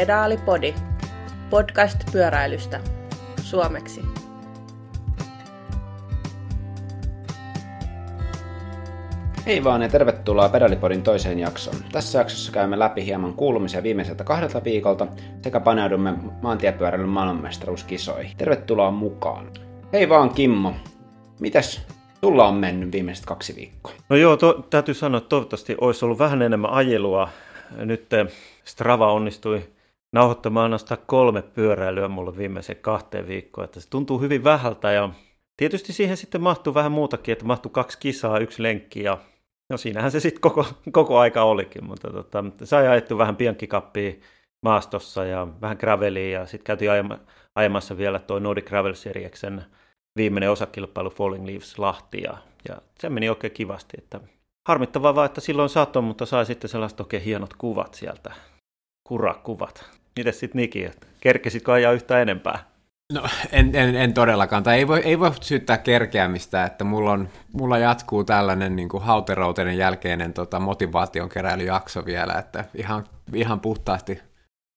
Pedaalipodi, podcast pyöräilystä, suomeksi. Hei vaan ja tervetuloa Pedalipodin toiseen jaksoon. Tässä jaksossa käymme läpi hieman kuulumisia viimeiseltä kahdelta viikolta sekä paneudumme maantiepyöräilyn maailmanmestaruuskisoihin. Tervetuloa mukaan. Hei vaan Kimmo, mitäs Tulla on mennyt viimeiset kaksi viikkoa. No joo, to, täytyy sanoa, että toivottavasti olisi ollut vähän enemmän ajelua. Nyt eh, Strava onnistui nauhoittamaan ainoastaan kolme pyöräilyä mulle viimeiseen kahteen viikkoon. Että se tuntuu hyvin vähältä ja tietysti siihen sitten mahtuu vähän muutakin, että mahtuu kaksi kisaa, yksi lenkki ja no siinähän se sitten koko, koko aika olikin. Mutta tota, sai ajettu vähän pienkkikappia maastossa ja vähän graveliä ja sitten käytiin ajamassa vielä tuo Nordic Gravel Serieksen viimeinen osakilpailu Falling Leaves Lahti ja, ja se meni oikein kivasti. Että harmittavaa vaan, että silloin satoi, mutta sai sitten sellaiset oikein hienot kuvat sieltä, kurakuvat. Mites sitten Niki, kerkesitkö ajaa yhtä enempää? No en, en, en todellakaan, tai ei voi, ei voi syyttää kerkeämistä, että mulla, on, mulla jatkuu tällainen niin kuin hauteroutenen jälkeinen tota, motivaation keräilyjakso vielä, että ihan, ihan puhtaasti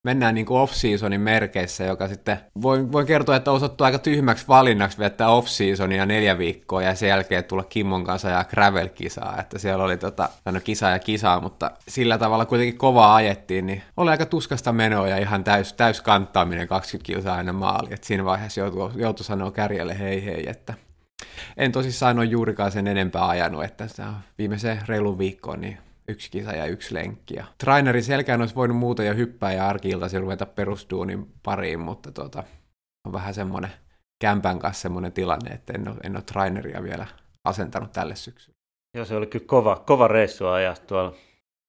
mennään niin off-seasonin merkeissä, joka sitten voin, voin kertoa, että osoittuu aika tyhmäksi valinnaksi vettää off-seasonia neljä viikkoa ja sen jälkeen tulla Kimmon kanssa ja gravel-kisaa, että siellä oli tota, no kisa ja kisaa, mutta sillä tavalla kuitenkin kovaa ajettiin, niin oli aika tuskasta menoa ja ihan täys, täys kantaaminen 20 kilsaa aina maali, että siinä vaiheessa joutui, joutui sanoa kärjelle hei hei, että en tosissaan ole juurikaan sen enempää ajanut, että viimeiseen reilun viikkoon niin yksi kisa ja yksi lenkki. Ja trainerin selkään olisi voinut muuta jo hyppää ja arkiiltaisin ruveta perustuunin pariin, mutta tota, on vähän semmoinen kämpän kanssa semmoinen tilanne, että en ole, en ole traineria vielä asentanut tälle syksylle. Joo, se oli kyllä kova, kova reissu ajaa tuolla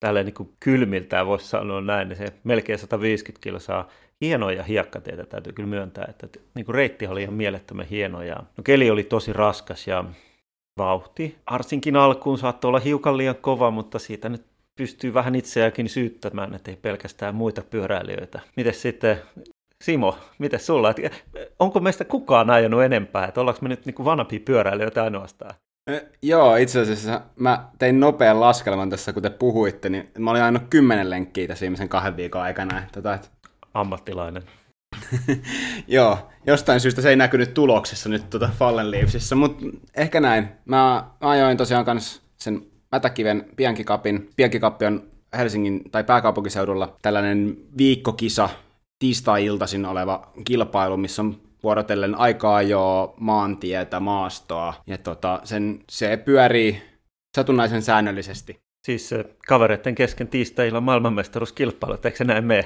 tälleen niin kylmiltään voisi sanoa näin, niin se melkein 150 kilsaa hienoja hiekkateitä täytyy kyllä myöntää, että, niin kuin reitti oli ihan mielettömän hieno ja no, keli oli tosi raskas ja vauhti. Arsinkin alkuun saattoi olla hiukan liian kova, mutta siitä nyt pystyy vähän itseäkin syyttämään, että ei pelkästään muita pyöräilijöitä. Miten sitten Simo, miten sulla? Et onko meistä kukaan ajanut enempää? Että ollaanko me nyt niin vanhempia pyöräilijöitä ainoastaan? E, joo, itse asiassa mä tein nopean laskelman tässä, kun te puhuitte, niin mä olin ajanut kymmenen lenkkiä tässä viimeisen kahden viikon aikana. Tota, että... Ammattilainen. Joo, jostain syystä se ei näkynyt tuloksessa nyt tuota Fallen Leavesissa, mutta ehkä näin. Mä ajoin tosiaan kans sen Mätäkiven Piankikapin. Piankikappi on Helsingin tai pääkaupunkiseudulla tällainen viikkokisa, tiistai-iltaisin oleva kilpailu, missä on vuorotellen aikaa jo maantietä, maastoa, ja tota, sen, se pyörii satunnaisen säännöllisesti. Siis kavereiden kesken tiistailla maailmanmestaruuskilpailut, eikö se näin mene?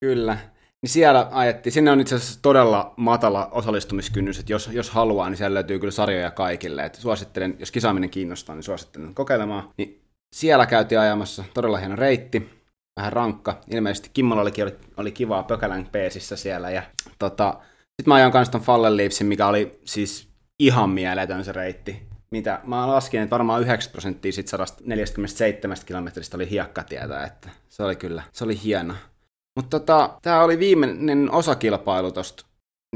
Kyllä niin siellä ajettiin, sinne on itse asiassa todella matala osallistumiskynnys, että jos, jos haluaa, niin siellä löytyy kyllä sarjoja kaikille. Että suosittelen, jos kisaaminen kiinnostaa, niin suosittelen kokeilemaan. Niin siellä käytiin ajamassa todella hieno reitti, vähän rankka. Ilmeisesti Kimmolla oli, oli, oli kivaa Pökälän peesissä siellä. Ja tota, sitten mä ajoin kanssa ton Fallen Leafsin, mikä oli siis ihan mieletön se reitti. Mitä, mä laskin, että varmaan 9 prosenttia sit 147 kilometristä oli hiekkatietä, että se oli kyllä, se oli hieno. Mutta tota, tämä oli viimeinen osakilpailu tuosta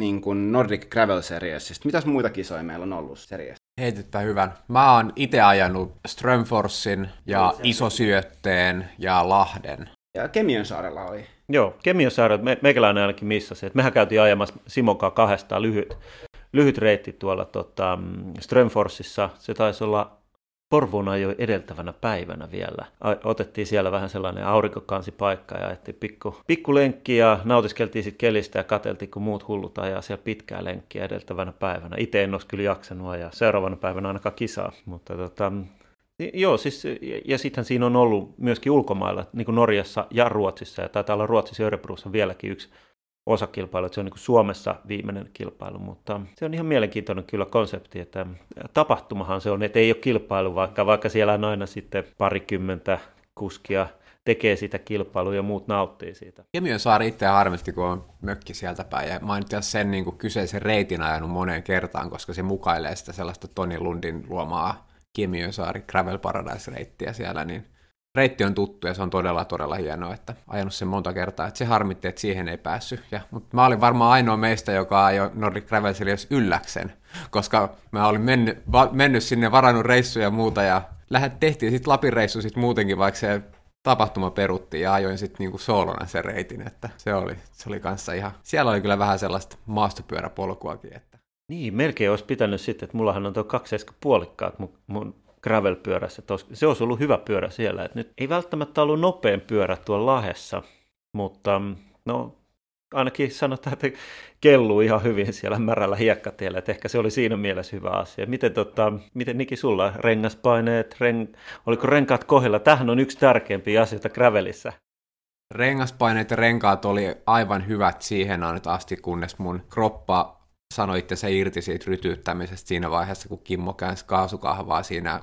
niin kuin Nordic Gravel Seriesistä. Mitäs muita kisoja meillä on ollut seriassa? Heitettä hyvän. Mä oon itse ajanut Strömforsin ja Isosyötteen ja Lahden. Ja Kemion saarella oli. Joo, Kemion saarella me, meikäläinen ainakin missasi. Et mehän käytiin ajamassa Simonkaan kahdestaan lyhyt, lyhyt reitti tuolla tota, Strömforsissa. Se taisi olla Porvoon ajoi edeltävänä päivänä vielä. Otettiin siellä vähän sellainen aurinkokansipaikka ja ettiin pikku, pikku lenkki ja nautiskeltiin sitten kelistä ja katseltiin, kun muut hullut ajaa siellä pitkää lenkkiä edeltävänä päivänä. Itse en olisi kyllä jaksanut ja seuraavana päivänä ainakaan kisaa, mutta tota, Joo, siis, ja sittenhän siinä on ollut myöskin ulkomailla, niin kuin Norjassa ja Ruotsissa, ja taitaa olla Ruotsissa ja Örebrossa vieläkin yksi osakilpailu, että se on niin Suomessa viimeinen kilpailu, mutta se on ihan mielenkiintoinen kyllä konsepti, että tapahtumahan se on, että ei ole kilpailu, vaikka, vaikka siellä on aina sitten parikymmentä kuskia tekee sitä kilpailua ja muut nauttii siitä. Kemion saari itse harmisti, kun on mökki sieltä päin. Ja mä oon sen niin kuin kyseisen reitin ajanut moneen kertaan, koska se mukailee sitä sellaista Toni Lundin luomaa Kemion saari Gravel Paradise-reittiä siellä, niin reitti on tuttu ja se on todella, todella hienoa, että ajanut sen monta kertaa, että se harmitti, että siihen ei päässyt. Ja, mutta mä olin varmaan ainoa meistä, joka ajoi Nordic Gravel Series ylläksen, koska mä olin mennyt, va, mennyt sinne, varannut reissuja ja muuta ja lähdet tehtiin sitten Lapin reissu sitten muutenkin, vaikka se tapahtuma peruttiin ja ajoin sitten niinku soolona sen reitin, että se oli, se oli kanssa ihan, siellä oli kyllä vähän sellaista maastopyöräpolkuakin, että Niin, melkein olisi pitänyt sitten, että mullahan on tuo kaksi puolikkaat mun, mun gravel-pyörässä, se olisi ollut hyvä pyörä siellä. Että nyt ei välttämättä ollut nopein pyörä tuolla lahessa, mutta no ainakin sanotaan, että kelluu ihan hyvin siellä märällä hiekkatiellä, että ehkä se oli siinä mielessä hyvä asia. Miten, tota, miten Niki sulla, rengaspaineet, ren, oliko renkaat kohdilla? Tähän on yksi tärkeimpiä asioita gravelissä. Rengaspaineet ja renkaat oli aivan hyvät siihen asti, kunnes mun kroppa sanoi itse irti siitä rytyyttämisestä siinä vaiheessa, kun Kimmo käänsi kaasukahvaa siinä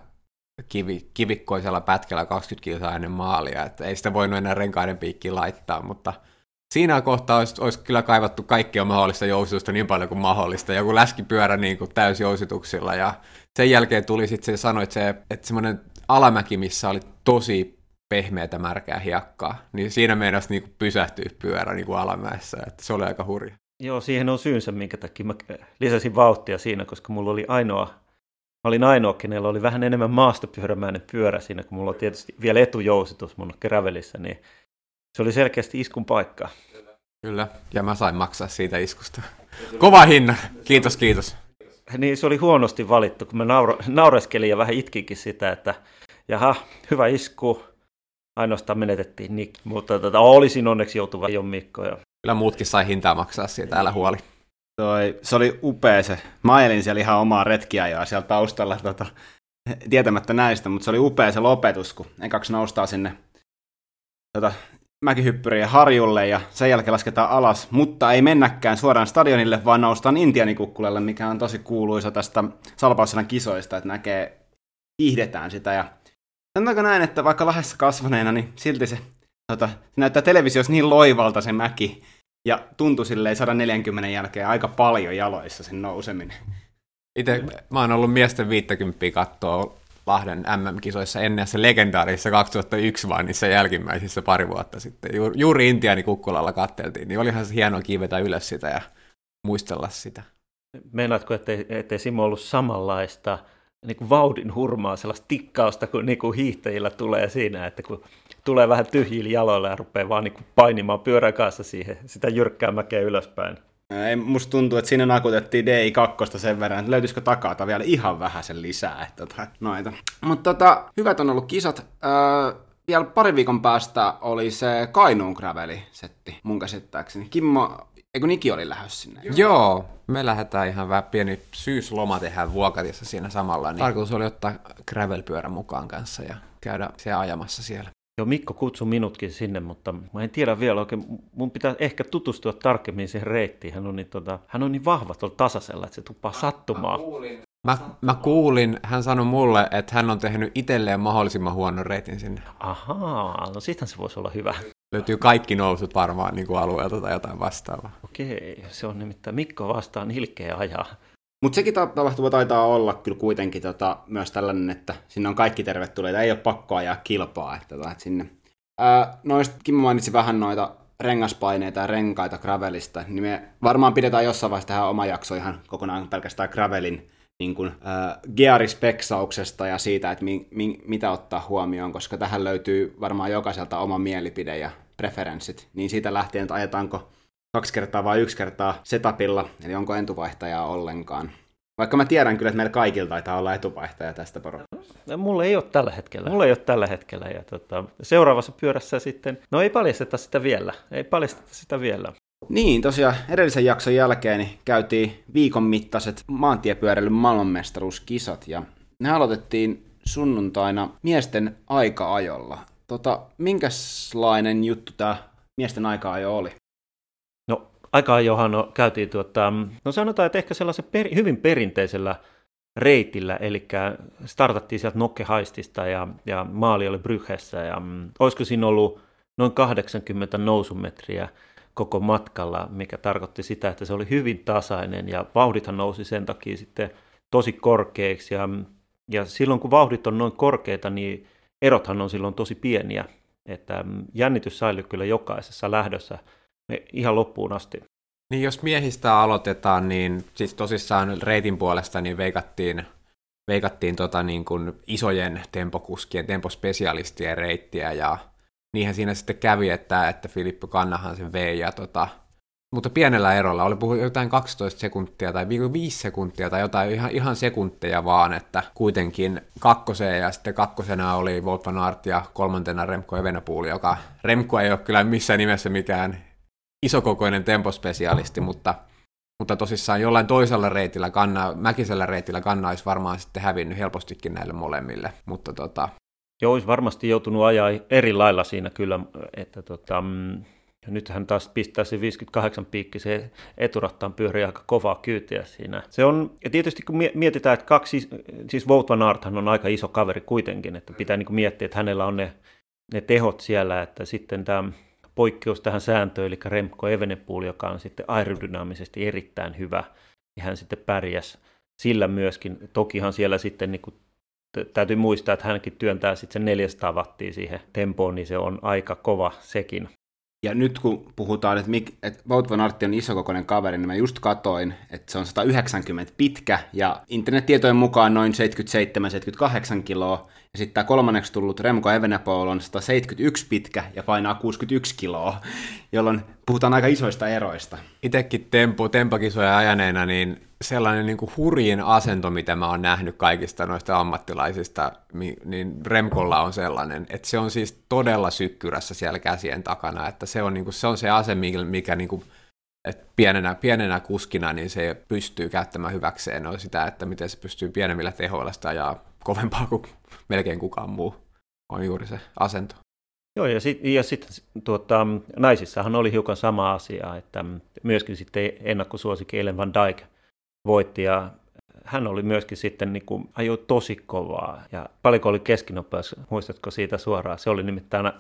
kivi, kivikkoisella pätkällä 20 kilsaa ennen maalia, että ei sitä voinut enää renkaiden piikkiin laittaa, mutta siinä kohtaa olisi, olisi kyllä kaivattu kaikkea mahdollista jousitusta niin paljon kuin mahdollista, joku läskipyörä niin kuin täysjousituksilla, ja sen jälkeen tuli sitten se sanoi, että, se, että semmoinen alamäki, missä oli tosi pehmeätä märkää hiekkaa, niin siinä meinasi niin pysähtyä pyörä niin kuin alamäessä, että se oli aika hurja. Joo, siihen on syynsä, minkä takia mä lisäsin vauhtia siinä, koska mulla oli ainoa, mä olin ainoa, kenellä oli vähän enemmän maastopyörämäinen pyörä siinä, kun mulla on tietysti vielä etujousitus mun kerävelissä, niin se oli selkeästi iskun paikka. Kyllä, ja mä sain maksaa siitä iskusta. Kova hinna, kiitos, kiitos. Niin se oli huonosti valittu, kun mä nauro, naureskelin ja vähän itkinkin sitä, että jaha, hyvä isku, ainoastaan menetettiin Nick, mutta tota, olisin onneksi joutuva jo Mikko. Ja Kyllä muutkin sai hintaa maksaa siitä, älä huoli. Toi, se oli upea se. Mä ajelin siellä ihan omaa retkiajoa siellä taustalla tota, tietämättä näistä, mutta se oli upea se lopetus, kun ekaksi noustaan sinne tota, mäkihyppyrien harjulle ja sen jälkeen lasketaan alas, mutta ei mennäkään suoraan stadionille, vaan noustaan Intianikukkulalle, mikä on tosi kuuluisa tästä Salpausselän kisoista, että näkee, kiihdetään sitä ja sanotaanko näin, että vaikka lahessa kasvaneena, niin silti se tota, se näyttää televisiossa niin loivalta se mäki, ja tuntui silleen 140 jälkeen aika paljon jaloissa sen nouseminen. Itse mä oon ollut miesten 50 kattoa Lahden MM-kisoissa ennen se legendaarisessa 2001 vaan niissä jälkimmäisissä pari vuotta sitten. Juuri, juuri Intiani Kukkulalla katteltiin, niin olihan se hienoa kiivetä ylös sitä ja muistella sitä. Meinaatko, ettei, ettei Simo ollut samanlaista niin kuin vauhdin hurmaa, sellaista tikkausta, kun niin kuin hiihtäjillä tulee siinä, että kun tulee vähän tyhjillä jaloilla ja rupeaa vaan niin painimaan pyörän kanssa siihen, sitä jyrkkää mäkeä ylöspäin. Ei, musta tuntuu, että siinä nakutettiin DI2 sen verran, että löytyisikö takaa vielä ihan vähän sen lisää. Että tota, noita. Mutta tota, hyvät on ollut kisat. Öö, vielä pari viikon päästä oli se Kainuun Graveli-setti mun käsittääkseni. Kimmo, eikö Niki oli lähes sinne? Joo. Joo, me lähdetään ihan vähän pieni syysloma tehdään Vuokatissa siinä samalla. Niin tarkoitus oli ottaa gravelpyörä mukaan kanssa ja käydä se ajamassa siellä. Joo, Mikko kutsui minutkin sinne, mutta mä en tiedä vielä oikein. Mun pitää ehkä tutustua tarkemmin siihen reittiin. Hän on niin, tota, hän on niin vahva tuolla tasaisella, että se tuppaa sattumaan. Mä, mä kuulin, hän sanoi mulle, että hän on tehnyt itselleen mahdollisimman huonon reitin sinne. Ahaa, no sittenhän se voisi olla hyvä. Löytyy kaikki nousut varmaan niin kuin alueelta tai jotain vastaavaa. Okei, se on nimittäin Mikko vastaan ilkeä ajaa. Mutta sekin tapahtuma taitaa olla kyllä kuitenkin tota, myös tällainen, että sinne on kaikki tervetulleita, ei ole pakko ajaa kilpaa. Että, tota, että sinne. Ää, noista, Kimmo mainitsi vähän noita rengaspaineita ja renkaita Gravelista, niin me varmaan pidetään jossain vaiheessa tähän oma jakso ihan kokonaan pelkästään Gravelin niin kuin, äh, gearispeksauksesta ja siitä, että mi, mi, mitä ottaa huomioon, koska tähän löytyy varmaan jokaiselta oma mielipide ja preferenssit, niin siitä lähtien, että ajetaanko kaksi kertaa vai yksi kertaa setupilla, eli onko entuvaihtajaa ollenkaan. Vaikka mä tiedän kyllä, että meillä kaikilla taitaa olla etuvaihtaja tästä porukasta. Mulla ei ole tällä hetkellä. Mulla ei ole tällä hetkellä. Ja tota, seuraavassa pyörässä sitten, no ei paljasteta sitä vielä. Ei paljasteta sitä vielä. Niin, tosiaan edellisen jakson jälkeen niin käytiin viikon mittaiset maantiepyöräilyn maailmanmestaruuskisat ja ne aloitettiin sunnuntaina miesten aika-ajolla. Tota, minkälainen juttu tämä miesten aika-ajo oli? No, aika-ajohan no, käytiin, tuota, no sanotaan, että ehkä sellaisen per, hyvin perinteisellä reitillä, eli startattiin sieltä Nokkehaistista ja, ja maali oli Bryhessä ja mm, olisiko siinä ollut noin 80 nousumetriä koko matkalla, mikä tarkoitti sitä, että se oli hyvin tasainen ja vauhdithan nousi sen takia sitten tosi korkeiksi ja, ja silloin kun vauhdit on noin korkeita, niin erothan on silloin tosi pieniä, että jännitys säilyy kyllä jokaisessa lähdössä ihan loppuun asti. Niin jos miehistä aloitetaan, niin siis tosissaan reitin puolesta niin veikattiin, veikattiin tota niin kuin isojen tempokuskien, tempospesialistien reittiä ja niinhän siinä sitten kävi, että, että Filippo Kannahan sen vei ja tota, mutta pienellä erolla, oli puhuttu jotain 12 sekuntia tai 5 sekuntia tai jotain ihan, ihan sekunteja vaan, että kuitenkin kakkoseen ja sitten kakkosena oli Wout van Aert ja kolmantena Remco Evenepoel, joka Remco ei ole kyllä missään nimessä mikään isokokoinen tempospesialisti, mutta, mutta tosissaan jollain toisella reitillä, kanna, mäkisellä reitillä kanna olisi varmaan sitten hävinnyt helpostikin näille molemmille, mutta tota... Joo, olisi varmasti joutunut ajaa eri lailla siinä kyllä, että tota, mm, ja nyt hän taas pistää se 58 piikki, se eturattaan pyörii aika kovaa kyytiä siinä. Se on, ja tietysti kun mietitään, että kaksi, siis Wout van Aerthan on aika iso kaveri kuitenkin, että pitää niin miettiä, että hänellä on ne, ne tehot siellä, että sitten tämä poikkeus tähän sääntöön, eli Remco Evenepoel, joka on sitten aerodynaamisesti erittäin hyvä, ja hän sitten pärjäs sillä myöskin. Tokihan siellä sitten niin kuin täytyy muistaa, että hänkin työntää sitten sen 400 wattia siihen tempoon, niin se on aika kova sekin. Ja nyt kun puhutaan, että, Mik, että Wout van Aert on isokokoinen kaveri, niin mä just katoin, että se on 190 pitkä ja internettietojen mukaan noin 77-78 kiloa. Ja sitten tämä kolmanneksi tullut Remco Evenepoel on 171 pitkä ja painaa 61 kiloa, jolloin puhutaan aika isoista eroista. Itekin tempo, tempakisoja ajaneena, niin sellainen niin kuin hurjin asento, mitä mä oon nähnyt kaikista noista ammattilaisista, niin Remkolla on sellainen, että se on siis todella sykkyrässä siellä käsien takana, että se on, niin kuin, se, on se ase, mikä, niin kuin, että pienenä, pienenä kuskina niin se pystyy käyttämään hyväkseen on sitä, että miten se pystyy pienemmillä tehoilla sitä ajaa kovempaa kuin melkein kukaan muu, on juuri se asento. Joo, ja sitten ja sit, tuota, naisissahan oli hiukan sama asia, että myöskin sitten ennakkosuosikki Ellen Van Dijk voitti, ja hän oli myöskin sitten, niin kuin, ajoi tosi kovaa, ja paljonko oli keskinopeus, muistatko siitä suoraan? Se oli nimittäin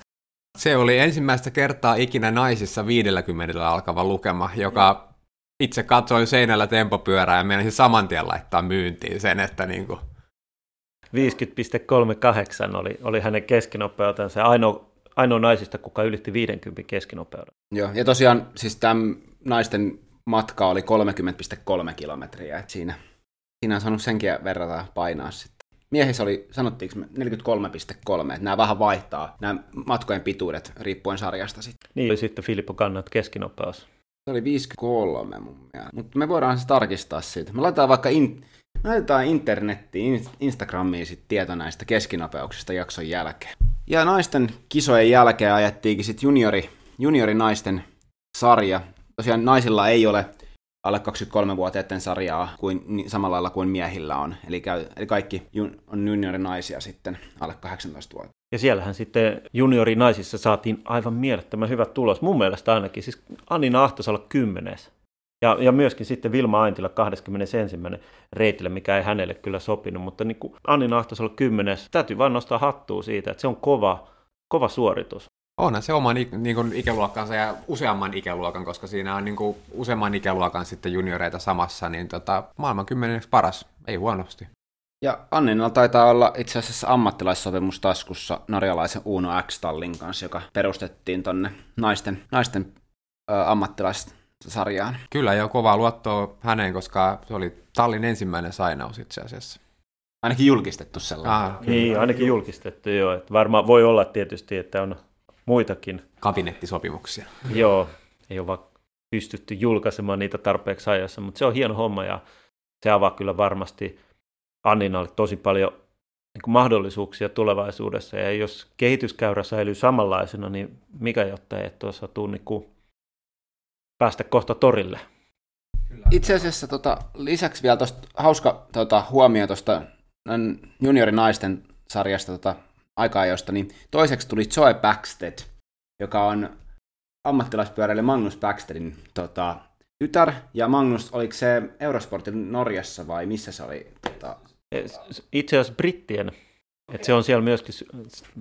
se oli ensimmäistä kertaa ikinä naisissa 50 alkava lukema, joka itse katsoi seinällä tempopyörää ja meinasin saman tien laittaa myyntiin sen, että niin kuin... 50,38 oli, oli hänen keskinopeutensa. Ainoa, ainoa naisista, kuka ylitti 50 keskinopeuden. Joo, ja tosiaan siis tämän naisten matka oli 30,3 kilometriä, että siinä, siinä on saanut senkin verrata painaa sitten. Miehissä oli, sanottiinko 43,3, että nämä vähän vaihtaa, nämä matkojen pituudet riippuen sarjasta sitten. Niin, oli sitten Filippo Kannat keskinopeus. Se oli 53 mun mielestä, mutta me voidaan se tarkistaa siitä. Me laitetaan vaikka in, laitetaan internettiin, Instagramiin sit tieto näistä keskinopeuksista jakson jälkeen. Ja naisten kisojen jälkeen ajettiinkin sitten juniori, juniori naisten sarja. Tosiaan naisilla ei ole alle 23-vuotiaiden sarjaa kuin, samalla lailla kuin miehillä on. Eli, käy, eli kaikki jun, on juniorinaisia sitten alle 18 vuotta. Ja siellähän sitten juniorinaisissa saatiin aivan mielettömän hyvä tulos. Mun mielestä ainakin. Siis Anina Ahtosalla kymmenes. Ja, ja myöskin sitten Vilma Aintila 21. reitillä, mikä ei hänelle kyllä sopinut. Mutta niin kuin Anni Ahtosalla kymmenes, täytyy vain nostaa hattua siitä, että se on kova, kova suoritus. Onhan se oman niin kuin, ikäluokkansa ja useamman ikäluokan, koska siinä on niin kuin, useamman ikäluokan sitten junioreita samassa, niin tota, maailman kymmeneksi paras, ei huonosti. Ja Anninalla taitaa olla itse asiassa ammattilaissopimus taskussa norjalaisen Uno X-tallin kanssa, joka perustettiin tonne naisten, naisten ö, ammattilaissarjaan. Kyllä, ja kovaa luottoa häneen, koska se oli tallin ensimmäinen sainaus itse asiassa. Ainakin julkistettu sellainen. Ah, niin, ainakin julkistettu, joo. Että varmaan voi olla tietysti, että on muitakin. Kabinettisopimuksia. Joo, ei ole vaan pystytty julkaisemaan niitä tarpeeksi ajassa, mutta se on hieno homma ja se avaa kyllä varmasti Anninalle tosi paljon niin kuin mahdollisuuksia tulevaisuudessa. Ja jos kehityskäyrä säilyy samanlaisena, niin mikä jotta ei tuossa tule niin kuin päästä kohta torille. Itse asiassa tota, lisäksi vielä tosta, hauska tota, huomio tuosta juniorinaisten sarjasta tota, aika-ajoista, niin toiseksi tuli Zoe Backsted, joka on ammattilaispyöräilijä Magnus Backstedin tota, tytär, ja Magnus, oliko se Eurosportin Norjassa vai missä se oli? Tota... Itse asiassa brittien et se on siellä myöskin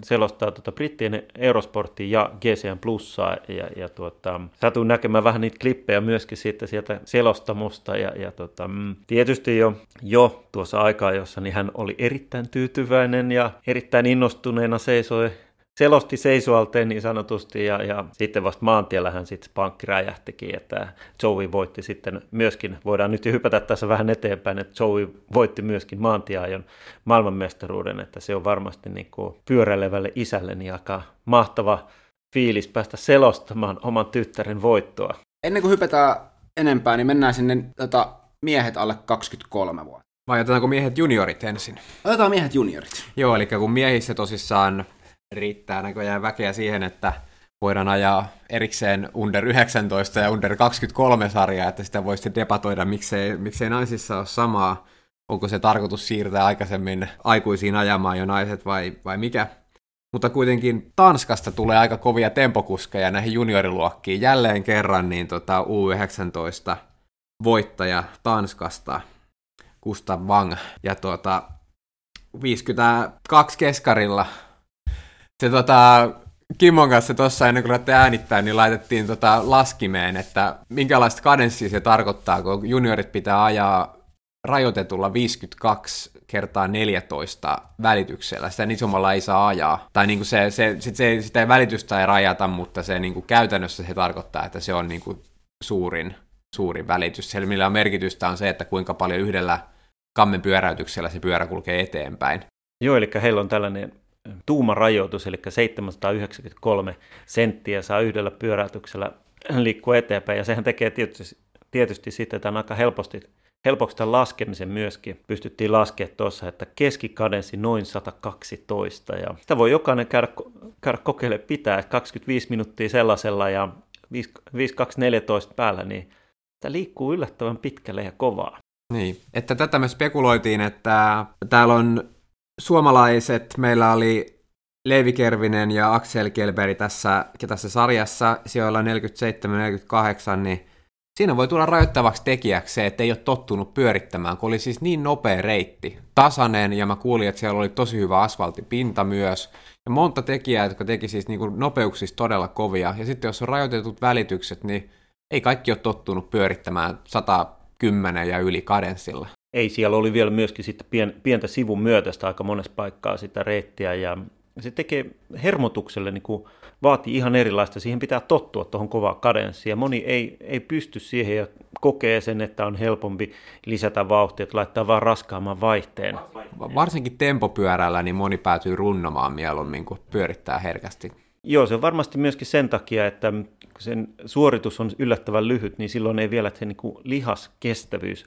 selostaa tuota brittien Eurosporttia ja GCN Plussaa ja, ja tuota, satuin näkemään vähän niitä klippejä myöskin siitä sieltä selostamusta ja, ja tuota, mm, tietysti jo, jo tuossa aikaa, jossa niin hän oli erittäin tyytyväinen ja erittäin innostuneena seisoi selosti seisoalteen niin sanotusti, ja, ja sitten vasta maantiellähän sitten pankki räjähtikin, että Joey voitti sitten myöskin, voidaan nyt jo hypätä tässä vähän eteenpäin, että Joey voitti myöskin maantieajon maailmanmestaruuden, että se on varmasti niin kuin pyöräilevälle isälleni aika mahtava fiilis päästä selostamaan oman tyttären voittoa. Ennen kuin hypätään enempää, niin mennään sinne tota, miehet alle 23 vuotta. Vai otetaanko miehet juniorit ensin? Otetaan miehet juniorit. Joo, eli kun miehissä tosissaan riittää näköjään väkeä siihen, että voidaan ajaa erikseen under 19 ja under 23 sarjaa, että sitä voisi debatoida, miksei, miksei naisissa ole samaa. Onko se tarkoitus siirtää aikaisemmin aikuisiin ajamaan jo naiset vai, vai mikä? Mutta kuitenkin Tanskasta tulee aika kovia tempokuskeja näihin junioriluokkiin. Jälleen kerran niin tota U19 voittaja Tanskasta, Gustav Wang. Ja tuota, 52 keskarilla se tota, Kimmon kanssa tuossa ennen kuin lähtee äänittää, niin laitettiin tota laskimeen, että minkälaista kadenssia se tarkoittaa, kun juniorit pitää ajaa rajoitetulla 52 kertaa 14 välityksellä. Sitä isommalla ei saa ajaa. Tai niin kuin se, se, se, sitä ei välitystä ei rajata, mutta se niin kuin käytännössä se tarkoittaa, että se on niin kuin suurin, suurin välitys. Se, millä on merkitystä on se, että kuinka paljon yhdellä kammen pyöräytyksellä se pyörä kulkee eteenpäin. Joo, eli heillä on tällainen tuumarajoitus, eli 793 senttiä saa yhdellä pyöräytyksellä liikkua eteenpäin, ja sehän tekee tietysti, tietysti sitten tämän aika helposti, helpoksi tämän laskemisen myöskin. Pystyttiin laskemaan tuossa, että keskikadenssi noin 112, ja sitä voi jokainen käydä, käydä kokeilemaan pitää, 25 minuuttia sellaisella ja 5214 päällä, niin tämä liikkuu yllättävän pitkälle ja kovaa. Niin, että tätä me spekuloitiin, että täällä on suomalaiset, meillä oli Leevi Kervinen ja Axel Kelberi tässä, tässä sarjassa, siellä 47-48, niin siinä voi tulla rajoittavaksi tekijäksi se, että ei ole tottunut pyörittämään, kun oli siis niin nopea reitti, tasainen, ja mä kuulin, että siellä oli tosi hyvä asfalttipinta myös, ja monta tekijää, jotka teki siis niin kuin nopeuksista todella kovia, ja sitten jos on rajoitetut välitykset, niin ei kaikki ole tottunut pyörittämään 110 ja yli kadenssilla ei, siellä oli vielä myöskin sitten pien, pientä sivun myötästä aika monessa paikkaa sitä reittiä ja se tekee hermotukselle, niin kuin vaatii ihan erilaista, siihen pitää tottua tuohon kovaa kadenssiin ja moni ei, ei pysty siihen ja kokee sen, että on helpompi lisätä vauhtia, että laittaa vaan raskaamman vaihteen. Varsinkin tempopyörällä niin moni päätyy runnomaan mieluummin kuin pyörittää herkästi. Joo, se on varmasti myöskin sen takia, että kun sen suoritus on yllättävän lyhyt, niin silloin ei vielä se niin kuin lihaskestävyys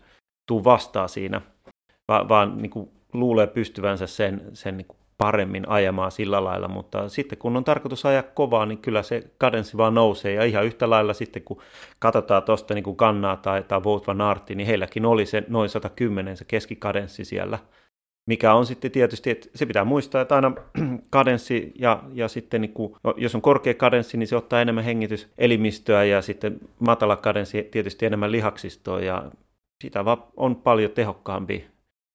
tuu vastaan siinä, vaan, vaan niin kuin luulee pystyvänsä sen, sen niin kuin paremmin ajamaan sillä lailla, mutta sitten kun on tarkoitus ajaa kovaa, niin kyllä se kadenssi vaan nousee, ja ihan yhtä lailla sitten kun katsotaan tuosta niin Kannaa tai, tai Wout van Aerti, niin heilläkin oli se noin 110 se keskikadenssi siellä, mikä on sitten tietysti, että se pitää muistaa, että aina kadenssi ja, ja sitten niin kuin, no, jos on korkea kadenssi, niin se ottaa enemmän hengityselimistöä ja sitten matala kadenssi tietysti enemmän lihaksistoa. Ja sitä vaan on paljon tehokkaampi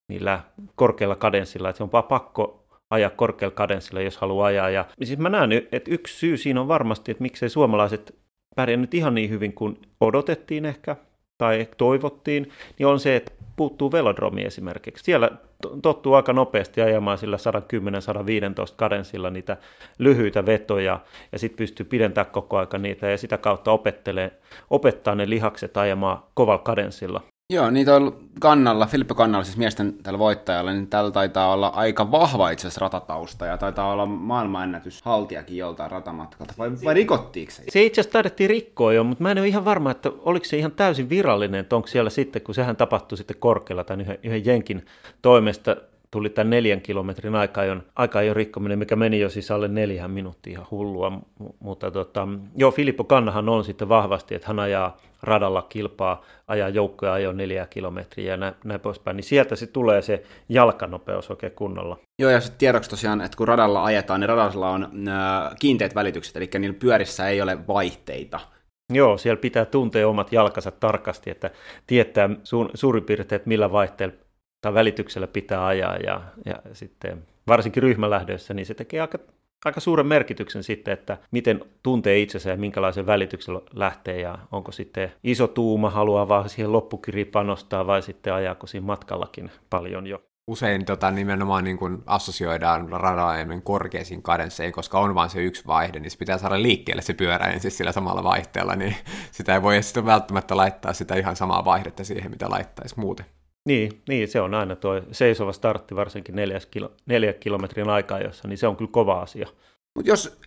niillä korkealla kadenssilla, että se on vaan pakko ajaa korkealla kadenssilla, jos haluaa ajaa. Ja siis mä näen, että yksi syy siinä on varmasti, että miksei suomalaiset pärjännyt ihan niin hyvin kuin odotettiin ehkä tai toivottiin, niin on se, että puuttuu velodromi esimerkiksi. Siellä tottuu aika nopeasti ajamaan sillä 110-115 kadenssilla niitä lyhyitä vetoja ja sitten pystyy pidentämään koko aika niitä ja sitä kautta opettelee, opettaa ne lihakset ajamaan kovalla kadenssilla. Joo, niitä on kannalla, Filippo Kannalla, siis miesten tällä voittajalla, niin tällä taitaa olla aika vahva itse asiassa ratatausta, ja taitaa olla maailmanennätys haltiakin joltain ratamatkalta, vai, vai rikottiinko se? Se itse asiassa taidettiin rikkoa jo, mutta mä en ole ihan varma, että oliko se ihan täysin virallinen, että onko siellä sitten, kun sehän tapahtui sitten korkealla tämän yhden, yhden jenkin toimesta, tuli tämän neljän kilometrin aika-ajon, aika-ajon rikkominen, mikä meni jo siis alle neljän minuuttia ihan hullua. Mutta tota, joo, Filippo Kannahan on sitten vahvasti, että hän ajaa radalla kilpaa, ajaa joukkoja ajo neljä kilometriä ja näin, näin poispäin, niin sieltä se tulee se jalkanopeus oikein kunnolla. Joo, ja sitten tiedoksi tosiaan, että kun radalla ajetaan, niin radalla on äh, kiinteät välitykset, eli niillä pyörissä ei ole vaihteita. Joo, siellä pitää tuntea omat jalkansa tarkasti, että tietää su- suurin piirtein, että millä vaihteella tai välityksellä pitää ajaa ja, ja sitten varsinkin ryhmälähdössä, niin se tekee aika, aika suuren merkityksen sitten, että miten tuntee itsensä ja minkälaisen välityksen lähtee ja onko sitten iso tuuma, haluaa vaan siihen loppukiriin panostaa vai sitten ajaako siinä matkallakin paljon jo. usein tota, nimenomaan niin kuin assosioidaan radaimen korkeisiin kadensseihin, koska on vain se yksi vaihde, niin se pitää saada liikkeelle se pyörä ensin sillä samalla vaihteella, niin sitä ei voi sitten välttämättä laittaa sitä ihan samaa vaihdetta siihen, mitä laittaisi muuten. Niin, niin, se on aina tuo seisova startti varsinkin neljä, kilo, neljä kilometrin aikaa, jossa, niin se on kyllä kova asia. Mutta jos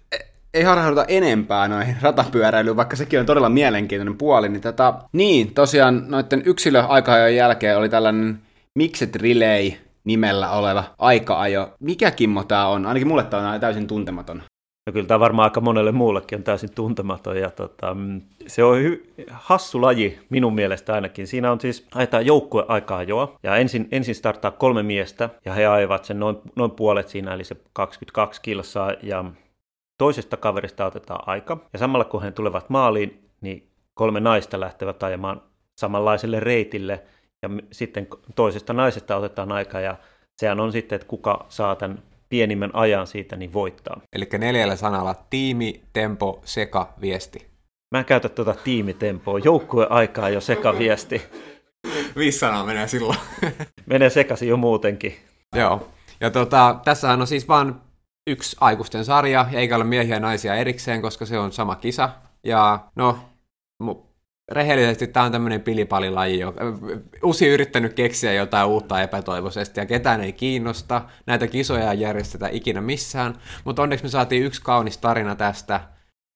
ei harhauduta enempää noihin ratapyöräilyyn, vaikka sekin on todella mielenkiintoinen puoli, niin, tätä, niin tosiaan noiden yksilöaikajojen jälkeen oli tällainen Mixed Relay nimellä oleva aika-ajo. Mikä Kimmo tämä on? Ainakin mulle tämä on täysin tuntematon. No kyllä tämä varmaan aika monelle muullekin on täysin tuntematon. Ja tota, mm, se on hy- hassu laji minun mielestä ainakin. Siinä on siis, ajetaan joukkue aikaa joa. Ja ensin, ensin starttaa kolme miestä ja he ajavat sen noin, noin puolet siinä, eli se 22 kilsaa. Ja toisesta kaverista otetaan aika. Ja samalla kun he tulevat maaliin, niin kolme naista lähtevät ajamaan samanlaiselle reitille. Ja sitten toisesta naisesta otetaan aika ja sehän on sitten, että kuka saa tämän pienimmän ajan siitä, niin voittaa. Eli neljällä sanalla tiimi, tempo, seka, viesti. Mä en käytä tuota tiimitempoa, joukkue aikaa jo seka, viesti. Viisi sanaa menee silloin. menee sekaisin jo muutenkin. Joo. Ja tota, tässähän on siis vain yksi aikuisten sarja, eikä ole miehiä ja naisia erikseen, koska se on sama kisa. Ja no, rehellisesti tämä on tämmöinen pilipalilaji, joka Usi yrittänyt keksiä jotain uutta epätoivoisesti ja ketään ei kiinnosta. Näitä kisoja ei järjestetä ikinä missään, mutta onneksi me saatiin yksi kaunis tarina tästä,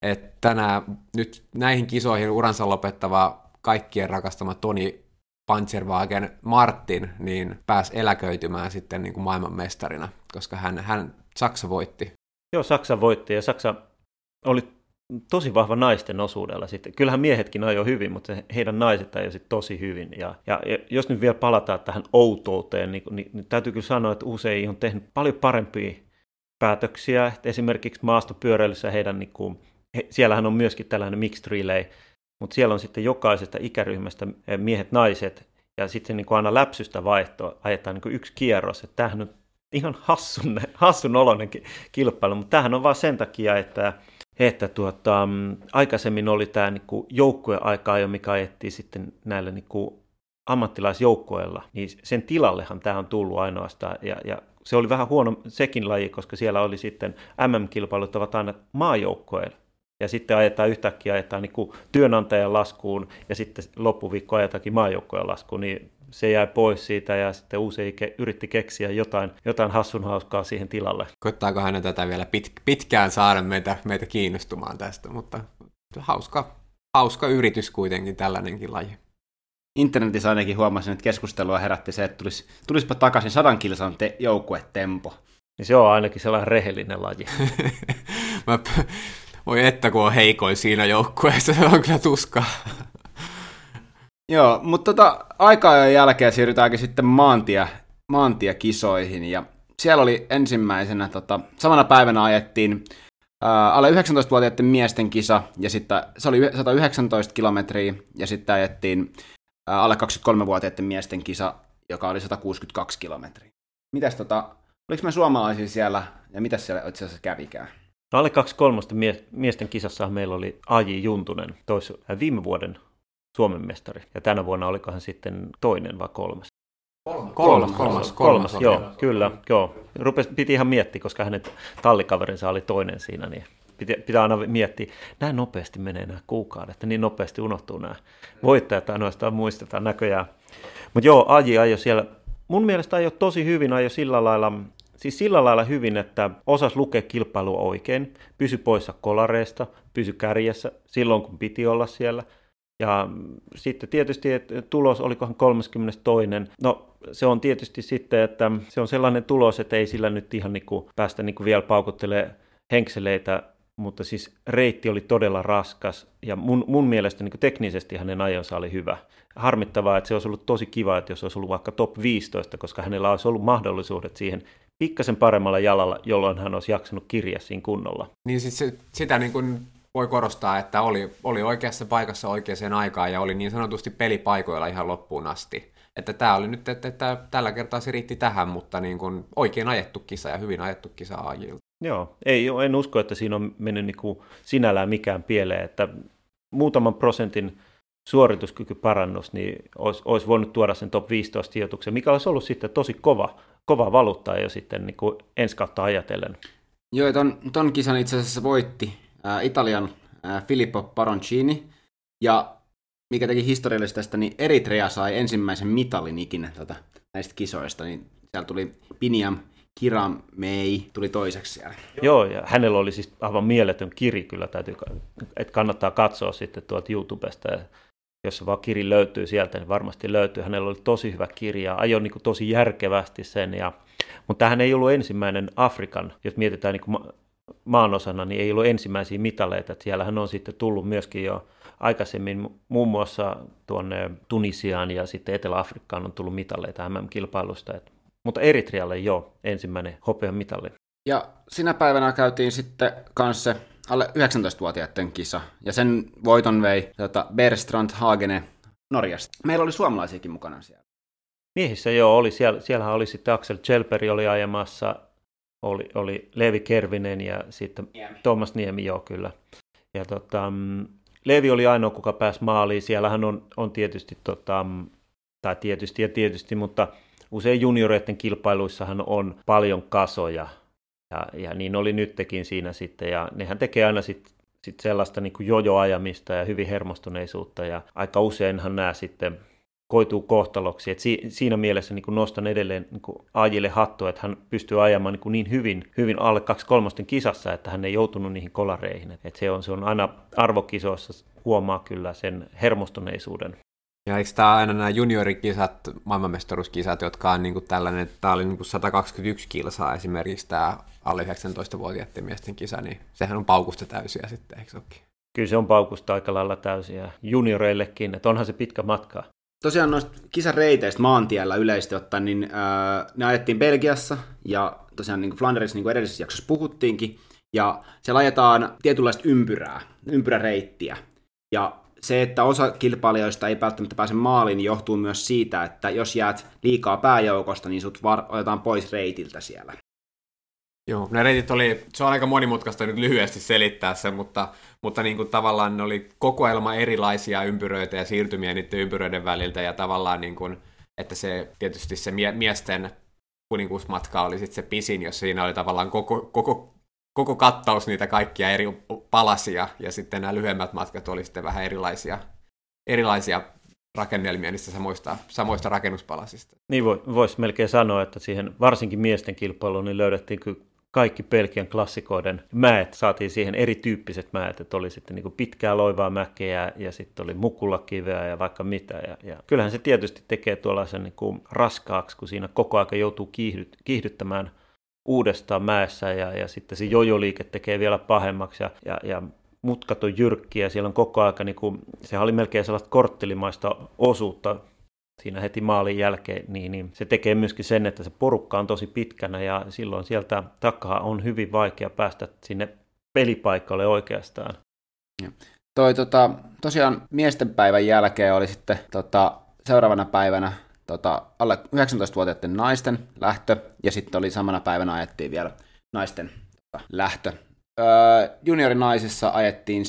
että tänään nyt näihin kisoihin uransa lopettava kaikkien rakastama Toni Panzerwagen Martin niin pääsi eläköitymään sitten niin kuin maailmanmestarina, koska hän, hän Saksa voitti. Joo, Saksa voitti ja Saksa oli tosi vahva naisten osuudella sitten. Kyllähän miehetkin ajoi hyvin, mutta heidän naiset ajoi sitten tosi hyvin. Ja, ja, ja jos nyt vielä palataan tähän outouteen, niin, niin, niin täytyy kyllä sanoa, että usein on tehnyt paljon parempia päätöksiä. Että esimerkiksi maastopyöräilyssä heidän, niin kuin, he, siellähän on myöskin tällainen mixed relay, mutta siellä on sitten jokaisesta ikäryhmästä eh, miehet, naiset, ja sitten niin kuin aina läpsystä vaihtoa ajetaan niin kuin yksi kierros. Että tämähän on ihan hassun, hassun oloinen kilpailu, mutta tämähän on vain sen takia, että että tuota, mm, aikaisemmin oli tämä niin joukkueaika jo, mikä ajettiin sitten näillä niin kuin ammattilaisjoukkoilla, niin sen tilallehan tämä on tullut ainoastaan, ja, ja se oli vähän huono sekin laji, koska siellä oli sitten MM-kilpailut ovat aina maajoukkoilla, ja sitten ajetaan yhtäkkiä ajetaan niin työnantajan laskuun, ja sitten loppuviikko ajetaankin maajoukkojen laskuun, niin se jäi pois siitä ja sitten uusi yritti keksiä jotain, jotain hassun hauskaa siihen tilalle. Koittaako hän tätä vielä pit, pitkään saada meitä, meitä kiinnostumaan tästä, mutta hauska, hauska yritys kuitenkin tällainenkin laji. Internetissä ainakin huomasin, että keskustelua herätti se, että tulisi, tulisipa takaisin sadan kilsan te- joukkuetempo. Niin se on ainakin sellainen rehellinen laji. Mä, voi että kun on heikoin siinä joukkueessa, se on kyllä tuskaa. Joo, mutta tota, aikaa jälkeen siirrytäänkin sitten maantie, maantiekisoihin, ja siellä oli ensimmäisenä, tota, samana päivänä ajettiin ää, alle 19-vuotiaiden miesten kisa, ja sitten se oli 119 kilometriä, ja sitten ajettiin ää, alle 23-vuotiaiden miesten kisa, joka oli 162 kilometriä. Mitäs tota, oliko me suomalaisia siellä, ja mitä siellä itse asiassa kävikään? No alle 23 miesten kisassa meillä oli Aji Juntunen, tois, viime vuoden Suomen mestari. Ja tänä vuonna olikohan sitten toinen vai kolmas? Kolmas, kolmas, kolmas, kolmas, kolmas joo, kyllä, joo. Rupes, piti ihan miettiä, koska hänen tallikaverinsa oli toinen siinä, niin piti, pitää aina miettiä, näin nopeasti menee nämä kuukaudet, niin nopeasti unohtuu nämä voittajat, ainoastaan muistetaan näköjään. Mutta joo, Aji ajoi siellä, mun mielestä ajoi tosi hyvin, ajoi sillä lailla, siis sillä lailla hyvin, että osas lukea kilpailua oikein, pysy poissa kolareista, pysy kärjessä silloin, kun piti olla siellä – ja sitten tietysti, että tulos olikohan 32. No se on tietysti sitten, että se on sellainen tulos, että ei sillä nyt ihan niin kuin päästä niin kuin vielä paukuttelemaan henkseleitä, mutta siis reitti oli todella raskas ja mun, mun mielestä niin teknisesti hänen ajonsa oli hyvä. Harmittavaa, että se olisi ollut tosi kiva, että jos olisi ollut vaikka top 15, koska hänellä olisi ollut mahdollisuudet siihen pikkasen paremmalla jalalla, jolloin hän olisi jaksanut kirja siinä kunnolla. Niin sit se, sitä niin kuin voi korostaa, että oli, oli oikeassa paikassa oikeaan aikaan ja oli niin sanotusti pelipaikoilla ihan loppuun asti. Että tämä oli nyt, että, että tällä kertaa se riitti tähän, mutta niin kuin oikein ajettu kisa ja hyvin ajettu kisa ajilta. Joo, ei, en usko, että siinä on mennyt niin kuin sinällään mikään pieleen, että muutaman prosentin suorituskykyparannus, niin olisi, olisi voinut tuoda sen top 15 sijoituksen, mikä olisi ollut sitten tosi kova kova valuuttaa jo sitten niin kuin ensi kautta ajatellen. Joo, ton, ton kisan itse asiassa voitti ää, Italian ää, Filippo Paroncini, ja mikä teki historiallista tästä, niin Eritrea sai ensimmäisen mitalin ikinä tota, näistä kisoista, niin siellä tuli Piniam Kiram Mei tuli toiseksi siellä. Joo, ja hänellä oli siis aivan mieletön kiri kyllä, täytyy, että kannattaa katsoa sitten tuolta YouTubesta, ja jos se vaan kiri löytyy sieltä, niin varmasti löytyy. Hänellä oli tosi hyvä kirja, ajoi niin kuin tosi järkevästi sen, ja, mutta tähän ei ollut ensimmäinen Afrikan, jos mietitään niin maanosana, niin ei ollut ensimmäisiä mitaleita, että siellähän on sitten tullut myöskin jo aikaisemmin muun muassa tuonne Tunisiaan ja sitten Etelä-Afrikkaan on tullut mitaleita MM-kilpailusta, mutta Eritrealle jo ensimmäinen hopean mitalli. Ja sinä päivänä käytiin sitten kanssa alle 19-vuotiaiden kisa, ja sen voiton vei tota Berstrand Hagene Norjasta. Meillä oli suomalaisiakin mukana siellä. Miehissä joo, oli. Siellä, siellähän oli sitten Axel Chelperi oli ajamassa, oli, oli Levi Kervinen ja sitten Niemi. Thomas Niemi, joo kyllä. Ja tota, mm, Levi oli ainoa, kuka pääsi maaliin. Siellähän on, on tietysti, tota, mm, tai tietysti ja tietysti, mutta usein junioreiden kilpailuissahan on paljon kasoja, ja, ja niin oli nytkin siinä sitten, ja nehän tekee aina sitten sit sellaista niin kuin jojoajamista ja hyvin hermostuneisuutta, ja aika useinhan nämä sitten koituu kohtaloksi. Et si, siinä mielessä niin nostan edelleen niin Ajille hattua, että hän pystyy ajamaan niin, niin hyvin, hyvin alle kaksi kolmosten kisassa, että hän ei joutunut niihin kolareihin. Et se, on, se on aina arvokisoissa huomaa kyllä sen hermostuneisuuden. Ja eikö tämä aina nämä juniorikisat, maailmanmestaruuskisat, jotka on niin kuin tällainen, tämä oli niin kuin 121 kilsaa esimerkiksi tämä alle 19-vuotiaiden miesten kisa, niin sehän on paukusta täysiä sitten, eikö olekin? Kyllä se on paukusta aika lailla täysiä junioreillekin, että onhan se pitkä matka. Tosiaan noista kisareiteistä maantiellä yleisesti ottaen, niin äh, ne ajettiin Belgiassa ja tosiaan niin Flanderissa, niin kuin edellisessä jaksossa puhuttiinkin, ja siellä ajetaan tietynlaista ympyrää, ympyräreittiä. Ja se, että osa kilpailijoista ei välttämättä pääse maaliin, niin johtuu myös siitä, että jos jäät liikaa pääjoukosta, niin sut var- otetaan pois reitiltä siellä. Joo, ne reitit oli, se on aika monimutkaista nyt lyhyesti selittää se, mutta, mutta niin kuin tavallaan ne oli kokoelma erilaisia ympyröitä ja siirtymiä niiden ympyröiden väliltä ja tavallaan niin kuin, että se tietysti se mie- miesten kuninkuusmatka oli sitten se pisin, jos siinä oli tavallaan koko, koko koko kattaus niitä kaikkia eri palasia, ja sitten nämä lyhyemmät matkat oli sitten vähän erilaisia, erilaisia rakennelmia niistä samoista, samoista rakennuspalasista. Niin voisi melkein sanoa, että siihen varsinkin miesten kilpailuun niin löydettiin kyllä kaikki Pelkian klassikoiden mäet, saatiin siihen erityyppiset mäet, että oli sitten niin pitkää loivaa mäkeä ja sitten oli mukulakiveä ja vaikka mitä. Ja, ja kyllähän se tietysti tekee tuollaisen niin kuin raskaaksi, kun siinä koko ajan joutuu kiihdyt, kiihdyttämään uudestaan mäessä ja, ja sitten se jojoliike tekee vielä pahemmaksi ja, ja, ja mutkat on jyrkkiä, siellä on koko aika, niin kuin, sehän oli melkein sellaista korttelimaista osuutta siinä heti maalin jälkeen, niin, niin se tekee myöskin sen, että se porukka on tosi pitkänä ja silloin sieltä takaa on hyvin vaikea päästä sinne pelipaikalle oikeastaan. Ja. Toi, tota, tosiaan miesten päivän jälkeen oli sitten tota, seuraavana päivänä tota, alle 19-vuotiaiden naisten lähtö, ja sitten oli samana päivänä ajettiin vielä naisten tota, lähtö. Juniorinaisissa ajettiin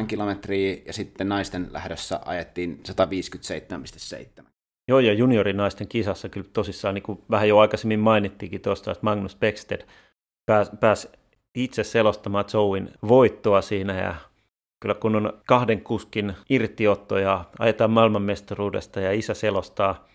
73,7 kilometriä, ja sitten naisten lähdössä ajettiin 157,7. Joo, ja juniorinaisten kisassa kyllä tosissaan, niin kuin vähän jo aikaisemmin mainittiinkin tuosta, että Magnus Becksted pääsi pääs itse selostamaan Joein voittoa siinä, ja Kyllä kun on kahden kuskin irtiotto ja ajetaan maailmanmestaruudesta ja isä selostaa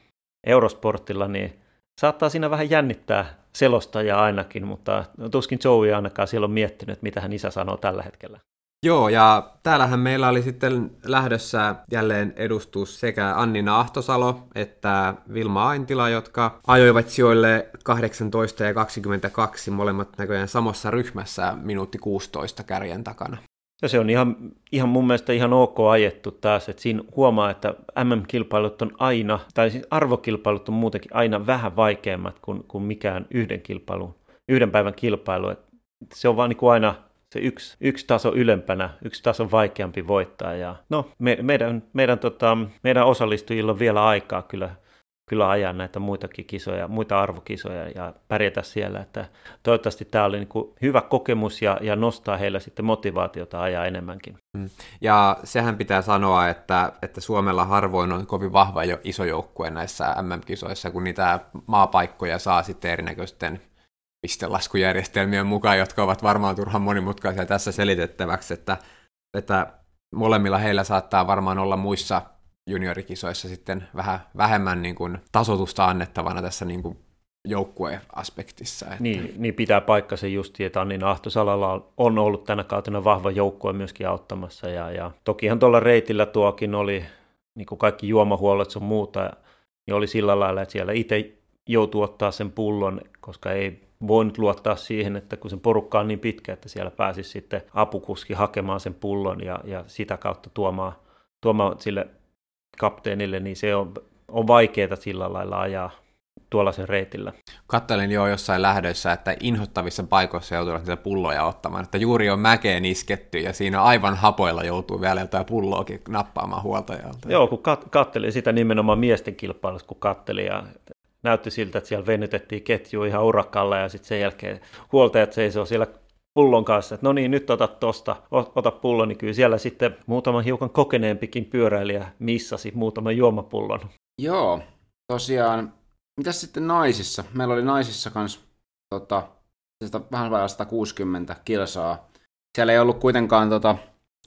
Eurosportilla, niin saattaa siinä vähän jännittää selostajaa ainakin, mutta tuskin Joey ainakaan siellä on miettinyt, mitä hän isä sanoo tällä hetkellä. Joo, ja täällähän meillä oli sitten lähdössä jälleen edustus sekä Annina Ahtosalo että Vilma Aintila, jotka ajoivat sijoille 18 ja 22 molemmat näköjään samassa ryhmässä minuutti 16 kärjen takana. Ja se on ihan, ihan mun mielestä ihan ok ajettu taas, että siinä huomaa, että MM-kilpailut on aina, tai siis arvokilpailut on muutenkin aina vähän vaikeammat kuin, kuin mikään yhden kilpailu, yhden päivän kilpailu. Et se on vaan niin kuin aina se yksi, yksi taso ylempänä, yksi taso vaikeampi voittaa. Ja no, me, meidän, meidän, tota, meidän osallistujilla on vielä aikaa kyllä kyllä ajaa näitä muitakin kisoja, muita arvokisoja ja pärjätä siellä. Että toivottavasti tämä oli niin kuin hyvä kokemus ja, ja nostaa heillä sitten motivaatiota ajaa enemmänkin. Mm. Ja sehän pitää sanoa, että, että Suomella harvoin on kovin vahva jo iso joukkue näissä MM-kisoissa, kun niitä maapaikkoja saa sitten erinäköisten pistelaskujärjestelmien mukaan, jotka ovat varmaan turhan monimutkaisia tässä selitettäväksi, että, että molemmilla heillä saattaa varmaan olla muissa juniorikisoissa sitten vähän vähemmän niin kuin tasotusta annettavana tässä niin kuin joukkueaspektissa. Että... Niin, niin pitää paikkansa just, että Annin Ahtosalalla on ollut tänä kautena vahva joukkue myöskin auttamassa. Ja, ja tokihan tuolla reitillä tuokin oli, niin kuin kaikki juomahuollot sun muuta, niin oli sillä lailla, että siellä itse joutuu ottaa sen pullon, koska ei voinut luottaa siihen, että kun sen porukka on niin pitkä, että siellä pääsisi sitten apukuski hakemaan sen pullon ja, ja sitä kautta tuomaan, tuomaan sille kapteenille, niin se on, on vaikeaa sillä lailla ajaa tuollaisen reitillä. Kattelin jo jossain lähdöissä, että inhottavissa paikoissa joutuu niitä pulloja ottamaan, että juuri on mäkeen isketty ja siinä aivan hapoilla joutuu vielä jotain pulloakin nappaamaan huoltajalta. Joo, kun kat- kattelin sitä nimenomaan miesten kilpailussa, kun kattelin ja näytti siltä, että siellä venytettiin ketju ihan urakalla ja sitten sen jälkeen huoltajat seisoo siellä pullon kanssa, että no niin, nyt otat tosta, ota pullo, niin kyllä siellä sitten muutama hiukan kokeneempikin pyöräilijä missasi muutaman juomapullon. Joo, tosiaan, mitäs sitten naisissa? Meillä oli naisissa kanssa tota, vähän vajaa 160 kilsaa. Siellä ei ollut kuitenkaan tota,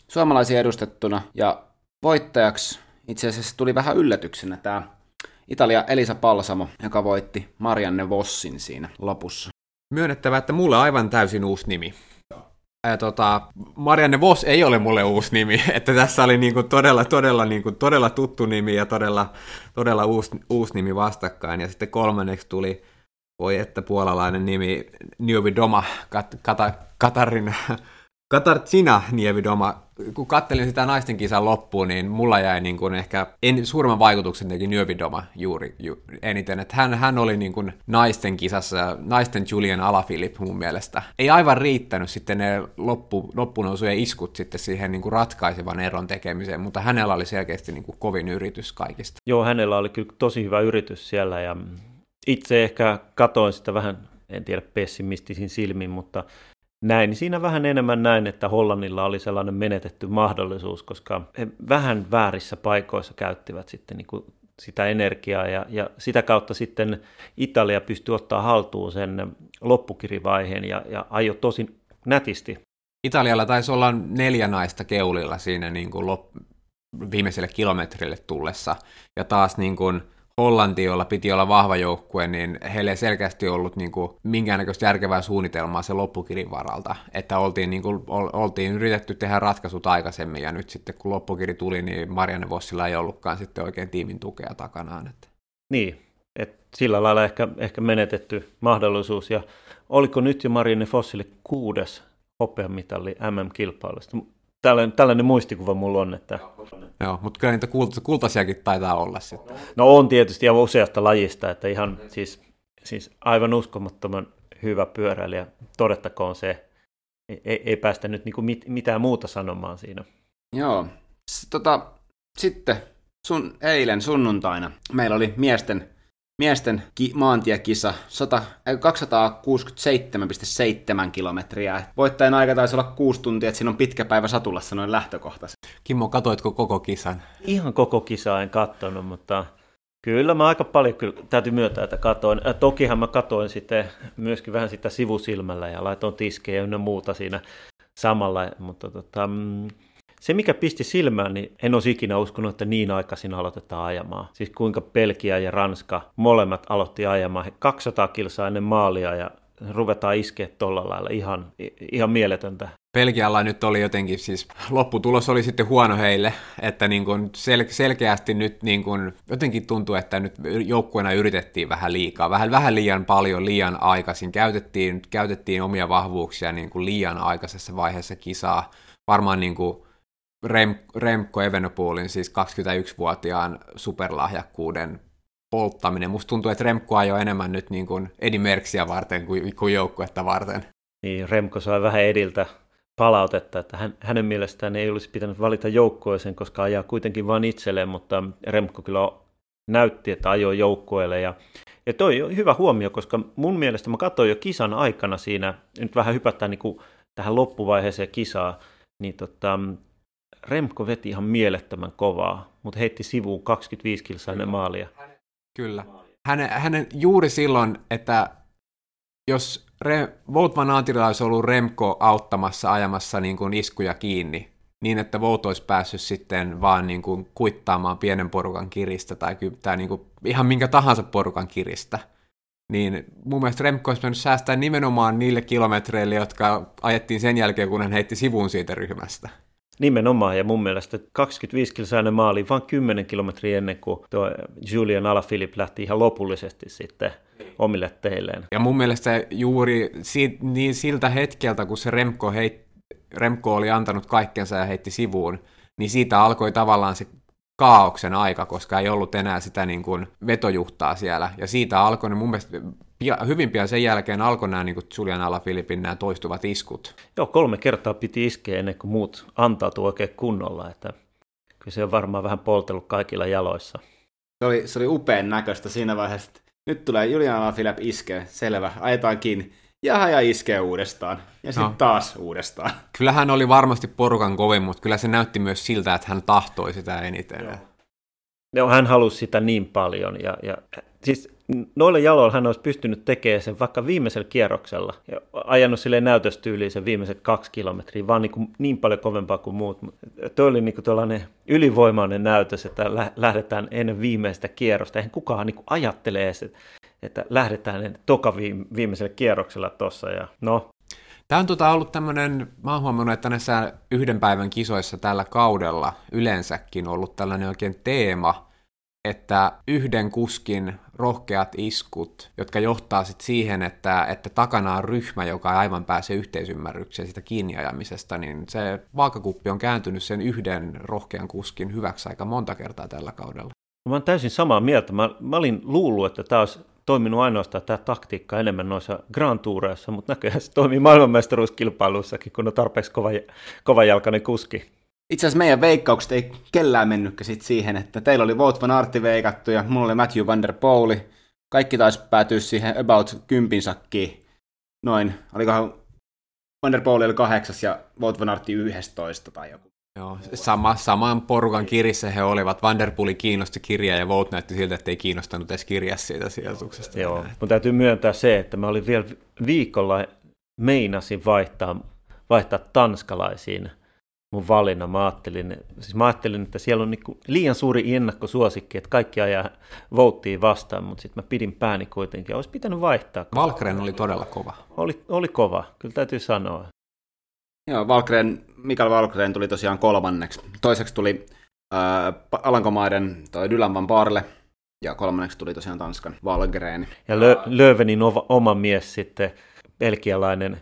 suomalaisia edustettuna, ja voittajaksi itse asiassa tuli vähän yllätyksenä tämä Italia Elisa Palsamo, joka voitti Marianne Vossin siinä lopussa. Myönnettävä, että mulle aivan täysin uusi nimi. Ja tota, Marianne Voss ei ole mulle uusi nimi, että tässä oli niinku todella, todella, niinku, todella tuttu nimi ja todella, todella uusi, uusi nimi vastakkain. Ja sitten kolmanneksi tuli, voi että puolalainen nimi, Niovi Doma Kat, Kata, Katarin Katarzyna Nievidoma, kun kattelin sitä naisten kisan loppuun, niin mulla jäi niin kuin ehkä en, suurimman vaikutuksen teki Nievidoma juuri ju, eniten. Että hän, hän oli niin kuin naisten kisassa, naisten Julian Alaphilipp mun mielestä. Ei aivan riittänyt sitten ne loppu, loppunousujen iskut sitten siihen niin kuin ratkaisevan eron tekemiseen, mutta hänellä oli selkeästi niin kuin kovin yritys kaikista. Joo, hänellä oli kyllä tosi hyvä yritys siellä ja itse ehkä katoin sitä vähän en tiedä pessimistisin silmin, mutta näin, niin siinä vähän enemmän näin, että Hollannilla oli sellainen menetetty mahdollisuus, koska he vähän väärissä paikoissa käyttivät sitten niin kuin sitä energiaa ja, ja sitä kautta sitten Italia pystyi ottaa haltuun sen loppukirivaiheen ja, ja ajo tosi nätisti. Italialla taisi olla neljä naista keulilla siinä niin kuin lop- viimeiselle kilometrille tullessa ja taas niin kuin Hollanti, jolla piti olla vahva joukkue, niin heille ei selkeästi ollut niin kuin, minkäännäköistä järkevää suunnitelmaa se loppukirin varalta. Että oltiin, niin kuin, oltiin yritetty tehdä ratkaisut aikaisemmin, ja nyt sitten kun loppukiri tuli, niin Marianne Vossilla ei ollutkaan sitten oikein tiimin tukea takanaan. Että. Niin, että sillä lailla ehkä, ehkä menetetty mahdollisuus. Ja oliko nyt jo Marianne Fossille kuudes hopeamitali MM-kilpailusta? Tällainen, tällainen muistikuva mulla on. Että... Joo, mutta kyllä niitä kult- kultaisiakin taitaa olla sitten. No on tietysti ja useasta lajista, että ihan siis, siis aivan uskomattoman hyvä pyöräilijä, todettakoon se. Ei, ei päästä nyt niinku mit, mitään muuta sanomaan siinä. Joo. S- tota, sitten sun, eilen sunnuntaina meillä oli miesten miesten ki- maantiekisa 267,7 kilometriä. Voittajan aika taisi olla kuusi tuntia, että siinä on pitkä päivä satulassa noin lähtökohtaisesti. Kimmo, katoitko koko kisan? Ihan koko kisaa en katsonut, mutta kyllä mä aika paljon kyllä, täytyy myöntää, että katoin. Ja tokihan mä katoin sitten myöskin vähän sitä sivusilmällä ja laitoin tiskejä ja muuta siinä samalla, mutta tota, mm, se, mikä pisti silmään, niin en olisi ikinä uskonut, että niin aikaisin aloitetaan ajamaan. Siis kuinka Belgia ja Ranska molemmat aloitti ajamaan. 200 kilsaa ennen maalia ja ruvetaan iskeä tuolla lailla. Ihan, ihan mieletöntä. Belgialla nyt oli jotenkin, siis lopputulos oli sitten huono heille, että niin kuin sel- selkeästi nyt niin kuin, jotenkin tuntuu, että nyt joukkueena yritettiin vähän liikaa, vähän, vähän liian paljon, liian aikaisin, käytettiin, käytettiin omia vahvuuksia niin kuin liian aikaisessa vaiheessa kisaa, varmaan niin kuin Rem, Remco Evenepoelin, siis 21-vuotiaan superlahjakkuuden polttaminen. Musta tuntuu, että Remco ajoi enemmän nyt niin kuin Edi Merksiä varten kuin, kuin joukkuetta varten. Niin, Remco sai vähän Ediltä palautetta, että hän, hänen mielestään ei olisi pitänyt valita joukkueeseen, koska ajaa kuitenkin vain itselleen, mutta Remco kyllä näytti, että ajoi joukkueelle. Ja, ja toi on hyvä huomio, koska mun mielestä mä katsoin jo kisan aikana siinä, nyt vähän hypätään niin kuin tähän loppuvaiheeseen kisaa, niin tota, Remko veti ihan mielettömän kovaa, mutta heitti sivuun 25 kilsainen maalia. Kyllä. Hänen, hänen juuri silloin, että jos Re, Wout van Aantila olisi ollut Remko auttamassa ajamassa niin kuin iskuja kiinni, niin että Vout olisi päässyt sitten vaan niin kuin kuittaamaan pienen porukan kiristä tai, tai niin kuin ihan minkä tahansa porukan kiristä, niin mun mielestä Remko olisi mennyt säästää nimenomaan niille kilometreille, jotka ajettiin sen jälkeen, kun hän heitti sivuun siitä ryhmästä. Nimenomaan, ja mun mielestä 25 kilsainen maali vain 10 kilometriä ennen kuin tuo Julian Alaphilippe lähti ihan lopullisesti sitten omille teilleen. Ja mun mielestä juuri si- niin siltä hetkeltä, kun se Remko, heit- Remko oli antanut kaikkensa ja heitti sivuun, niin siitä alkoi tavallaan se kaauksen aika, koska ei ollut enää sitä niin kuin vetojuhtaa siellä. Ja siitä alkoi, niin mun mielestä pia, hyvin pian sen jälkeen alkoi nämä niin Julian Alaphilippin nämä toistuvat iskut. Joo, kolme kertaa piti iskeä ennen kuin muut antautuu oikein kunnolla, että kyllä se on varmaan vähän poltellut kaikilla jaloissa. Se oli, se oli upean näköistä siinä vaiheessa, että nyt tulee Julian Alaphilippe iskee, selvä, ajetaan kiinni jaha ja iskee uudestaan. Ja sitten no. taas uudestaan. Kyllä hän oli varmasti porukan kovin, mutta kyllä se näytti myös siltä, että hän tahtoi sitä eniten. Joo. Joo, hän halusi sitä niin paljon. Ja, ja, siis noilla jaloilla hän olisi pystynyt tekemään sen vaikka viimeisellä kierroksella. Ja ajanut sille näytöstyyliin sen viimeiset kaksi kilometriä, vaan niin, kuin niin paljon kovempaa kuin muut. Tuo oli niin kuin ylivoimainen näytös, että lähdetään ennen viimeistä kierrosta. Eihän kukaan niin kuin ajattele edes, että lähdetään toka viimeisellä kierroksella tuossa. Ja no. Tämä on tota ollut tämmöinen, mä oon huomannut, että näissä yhden päivän kisoissa tällä kaudella yleensäkin ollut tällainen oikein teema, että yhden kuskin rohkeat iskut, jotka johtaa sit siihen, että, että takana on ryhmä, joka ei aivan pääse yhteisymmärrykseen sitä kiinniajamisesta, niin se vaakakuppi on kääntynyt sen yhden rohkean kuskin hyväksi aika monta kertaa tällä kaudella. Mä oon täysin samaa mieltä. Mä, mä olin luullut, että tämä olisi toiminut ainoastaan tämä taktiikka enemmän noissa Grand Toureissa, mutta näköjään se toimii maailmanmestaruuskilpailuissakin, kun on tarpeeksi kova, kovajalkainen kuski. Itse asiassa meidän veikkaukset ei kellään mennytkö sit siihen, että teillä oli Wout van Arti veikattu ja mulla oli Matthew van der Pooli. Kaikki taisi päätyä siihen about kympin sakkiin. Noin, olikohan Van der Pooli oli kahdeksas ja Wout van Arti yhdestoista tai joku. Joo, sama, saman porukan kirissä he olivat. Vanderpooli kiinnosti kirjaa ja Vout näytti siltä, että ei kiinnostanut edes kirjaa siitä sijoituksesta. Joo, mutta täytyy myöntää se, että mä olin vielä viikolla meinasin vaihtaa, vaihtaa tanskalaisiin mun valinnan. Mä ajattelin, siis mä ajattelin että siellä on niinku liian suuri ennakkosuosikki, että kaikki ajaa vouttiin vastaan, mutta sitten mä pidin pääni kuitenkin. Olisi pitänyt vaihtaa. Valkren oli todella kova. Oli, oli kova, kyllä täytyy sanoa. Joo, Valkren, Mikael Valkren tuli tosiaan kolmanneksi. Toiseksi tuli äh, Alankomaiden toi Dylan Van Barle, ja kolmanneksi tuli tosiaan Tanskan Valgren. Ja Lö- Löövenin oma mies sitten, belgialainen,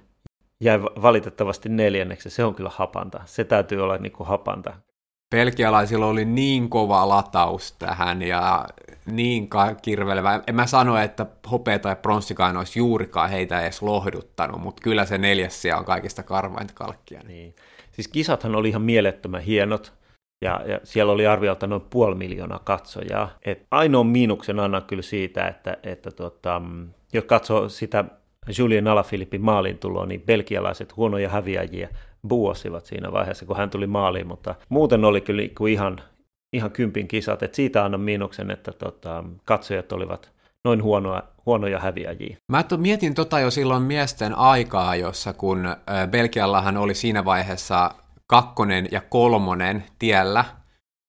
jäi valitettavasti neljänneksi. Se on kyllä hapanta. Se täytyy olla niin kuin hapanta. Belgialaisilla oli niin kova lataus tähän ja niin kirvelevä. En mä sano, että hopea tai pronssikaan olisi juurikaan heitä edes lohduttanut, mutta kyllä se neljäs sija on kaikista karvainta kalkkia. Niin. Siis kisathan oli ihan mielettömän hienot. Ja, ja siellä oli arviolta noin puoli miljoonaa katsojaa. Et ainoa miinuksen annan kyllä siitä, että, että tota, jos katsoo sitä Julien Alaphilippin maaliin tuloa, niin belgialaiset huonoja häviäjiä buosivat siinä vaiheessa, kun hän tuli maaliin, mutta muuten oli kyllä ihan, ihan kympin kisat, että siitä annan miinuksen, että tota, katsojat olivat noin huonoa, huonoja häviäjiä. Mä to, mietin tota jo silloin miesten aikaa, jossa kun Belgiallahan oli siinä vaiheessa kakkonen ja kolmonen tiellä,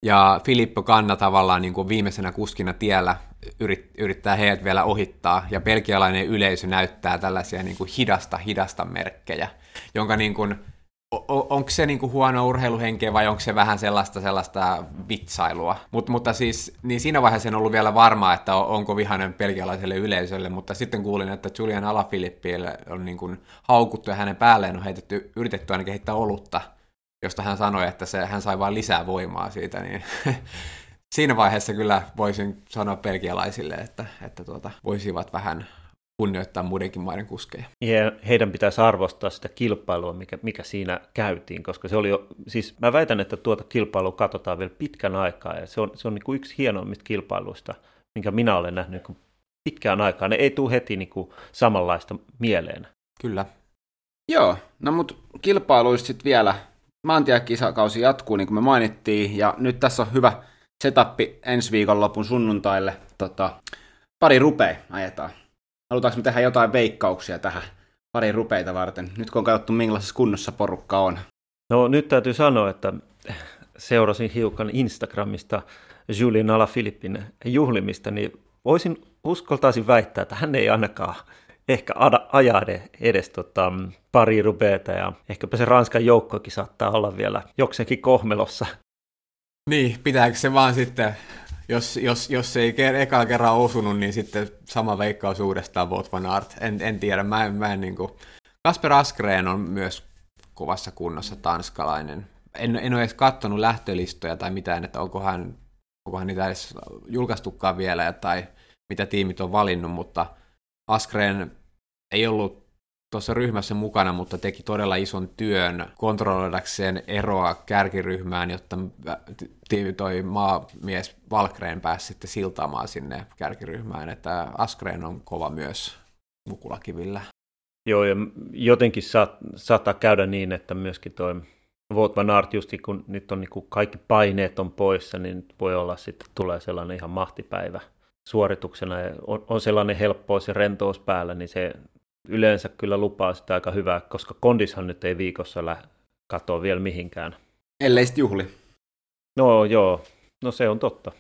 ja Filippo Kanna tavallaan niin kuin viimeisenä kuskina tiellä yrit, yrittää heidät vielä ohittaa, ja belgialainen yleisö näyttää tällaisia niin kuin hidasta hidasta merkkejä, jonka niin kuin, onko se niinku huono urheiluhenkeä vai onko se vähän sellaista sellaista vitsailua? Mut, mutta siis niin siinä vaiheessa en ollut vielä varma, että onko vihainen pelkialaiselle yleisölle, mutta sitten kuulin, että Julian Alaphilippille on niin kuin haukuttu ja hänen päälleen on heitetty, yritetty ainakin heittää olutta, josta hän sanoi, että se, hän sai vain lisää voimaa siitä, niin siinä vaiheessa kyllä voisin sanoa pelkialaisille, että, että tuota, voisivat vähän kunnioittaa muidenkin maiden kuskeja. Ja heidän pitäisi arvostaa sitä kilpailua, mikä, mikä siinä käytiin, koska se oli jo, siis mä väitän, että tuota kilpailua katsotaan vielä pitkän aikaa, ja se on, se on niin kuin yksi hienoimmista kilpailuista, minkä minä olen nähnyt niin pitkään aikaan. Ne ei tule heti niin kuin samanlaista mieleen. Kyllä. Joo, no mut kilpailuista sitten vielä. Maantiekisakausi jatkuu, niin kuin me mainittiin, ja nyt tässä on hyvä setappi ensi viikonlopun sunnuntaille. Tota, pari rupea ajetaan. Halutaanko me tehdä jotain veikkauksia tähän pari rupeita varten, nyt kun on katsottu millaisessa kunnossa porukka on? No nyt täytyy sanoa, että seurasin hiukan Instagramista Julien Alaphilippin juhlimista, niin voisin uskaltaisin väittää, että hän ei ainakaan ehkä ajaa edes tota, pari rupeeta ja ehkäpä se Ranskan joukkokin saattaa olla vielä jokseenkin kohmelossa. Niin, pitääkö se vaan sitten, jos, jos, jos ei eka kerran osunut, niin sitten sama veikkaus uudestaan Vought van Art. En, en tiedä, mä en, mä en niin kuin... Kasper Askreen on myös kovassa kunnossa tanskalainen. En, en ole edes katsonut lähtölistoja tai mitään, että onko hän, onko hän niitä edes julkaistukaan vielä tai mitä tiimit on valinnut, mutta Askreen ei ollut tuossa ryhmässä mukana, mutta teki todella ison työn kontrolloidakseen eroa kärkiryhmään, jotta toi maamies Valkreen pääsi sitten siltaamaan sinne kärkiryhmään, että Askreen on kova myös mukulakivillä. Joo, ja jotenkin saat, saattaa käydä niin, että myöskin toi Vout van Aert, just kun nyt on niin kaikki paineet on poissa, niin voi olla sitten tulee sellainen ihan mahtipäivä suorituksena ja on, on sellainen helppous ja rentous päällä, niin se yleensä kyllä lupaa sitä aika hyvää, koska kondishan nyt ei viikossa lä- katoa vielä mihinkään. Ellei sitten juhli. No joo, no se on totta.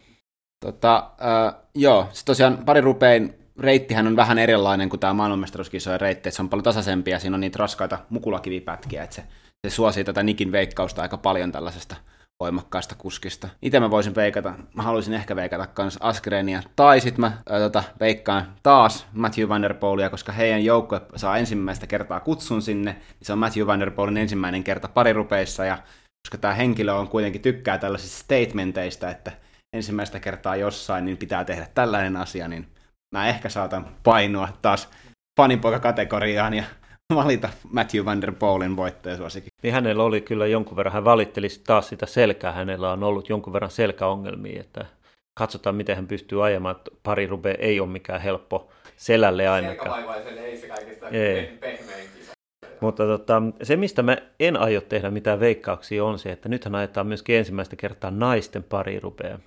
Tota, äh, joo, sitten tosiaan pari rupein reittihän on vähän erilainen kuin tämä maailmanmestaruuskisojen reitti, että se on paljon tasaisempi ja siinä on niitä raskaita mukulakivipätkiä, että se, se suosii tätä Nikin veikkausta aika paljon tällaisesta voimakkaasta kuskista. Itse mä voisin veikata, mä haluaisin ehkä veikata kans Askrenia, tai sitten mä ää, tota, veikkaan taas Matthew Van Der Poolia, koska heidän joukkue saa ensimmäistä kertaa kutsun sinne, se on Matthew Van Der Poolin ensimmäinen kerta parirupeissa, ja koska tämä henkilö on kuitenkin tykkää tällaisista statementeista, että ensimmäistä kertaa jossain, niin pitää tehdä tällainen asia, niin mä ehkä saatan painua taas faninpoika-kategoriaan ja valita Matthew Van Der Poolin voittajasuosikin. Niin hänellä oli kyllä jonkun verran, hän valitteli taas sitä selkää, hänellä on ollut jonkun verran selkäongelmia, että katsotaan miten hän pystyy ajamaan, että pari rube ei ole mikään helppo selälle ainakaan. ei se kaikista ei. pehmein Mutta tota, se, mistä mä en aio tehdä mitään veikkauksia, on se, että nythän ajetaan myöskin ensimmäistä kertaa naisten pari rupea.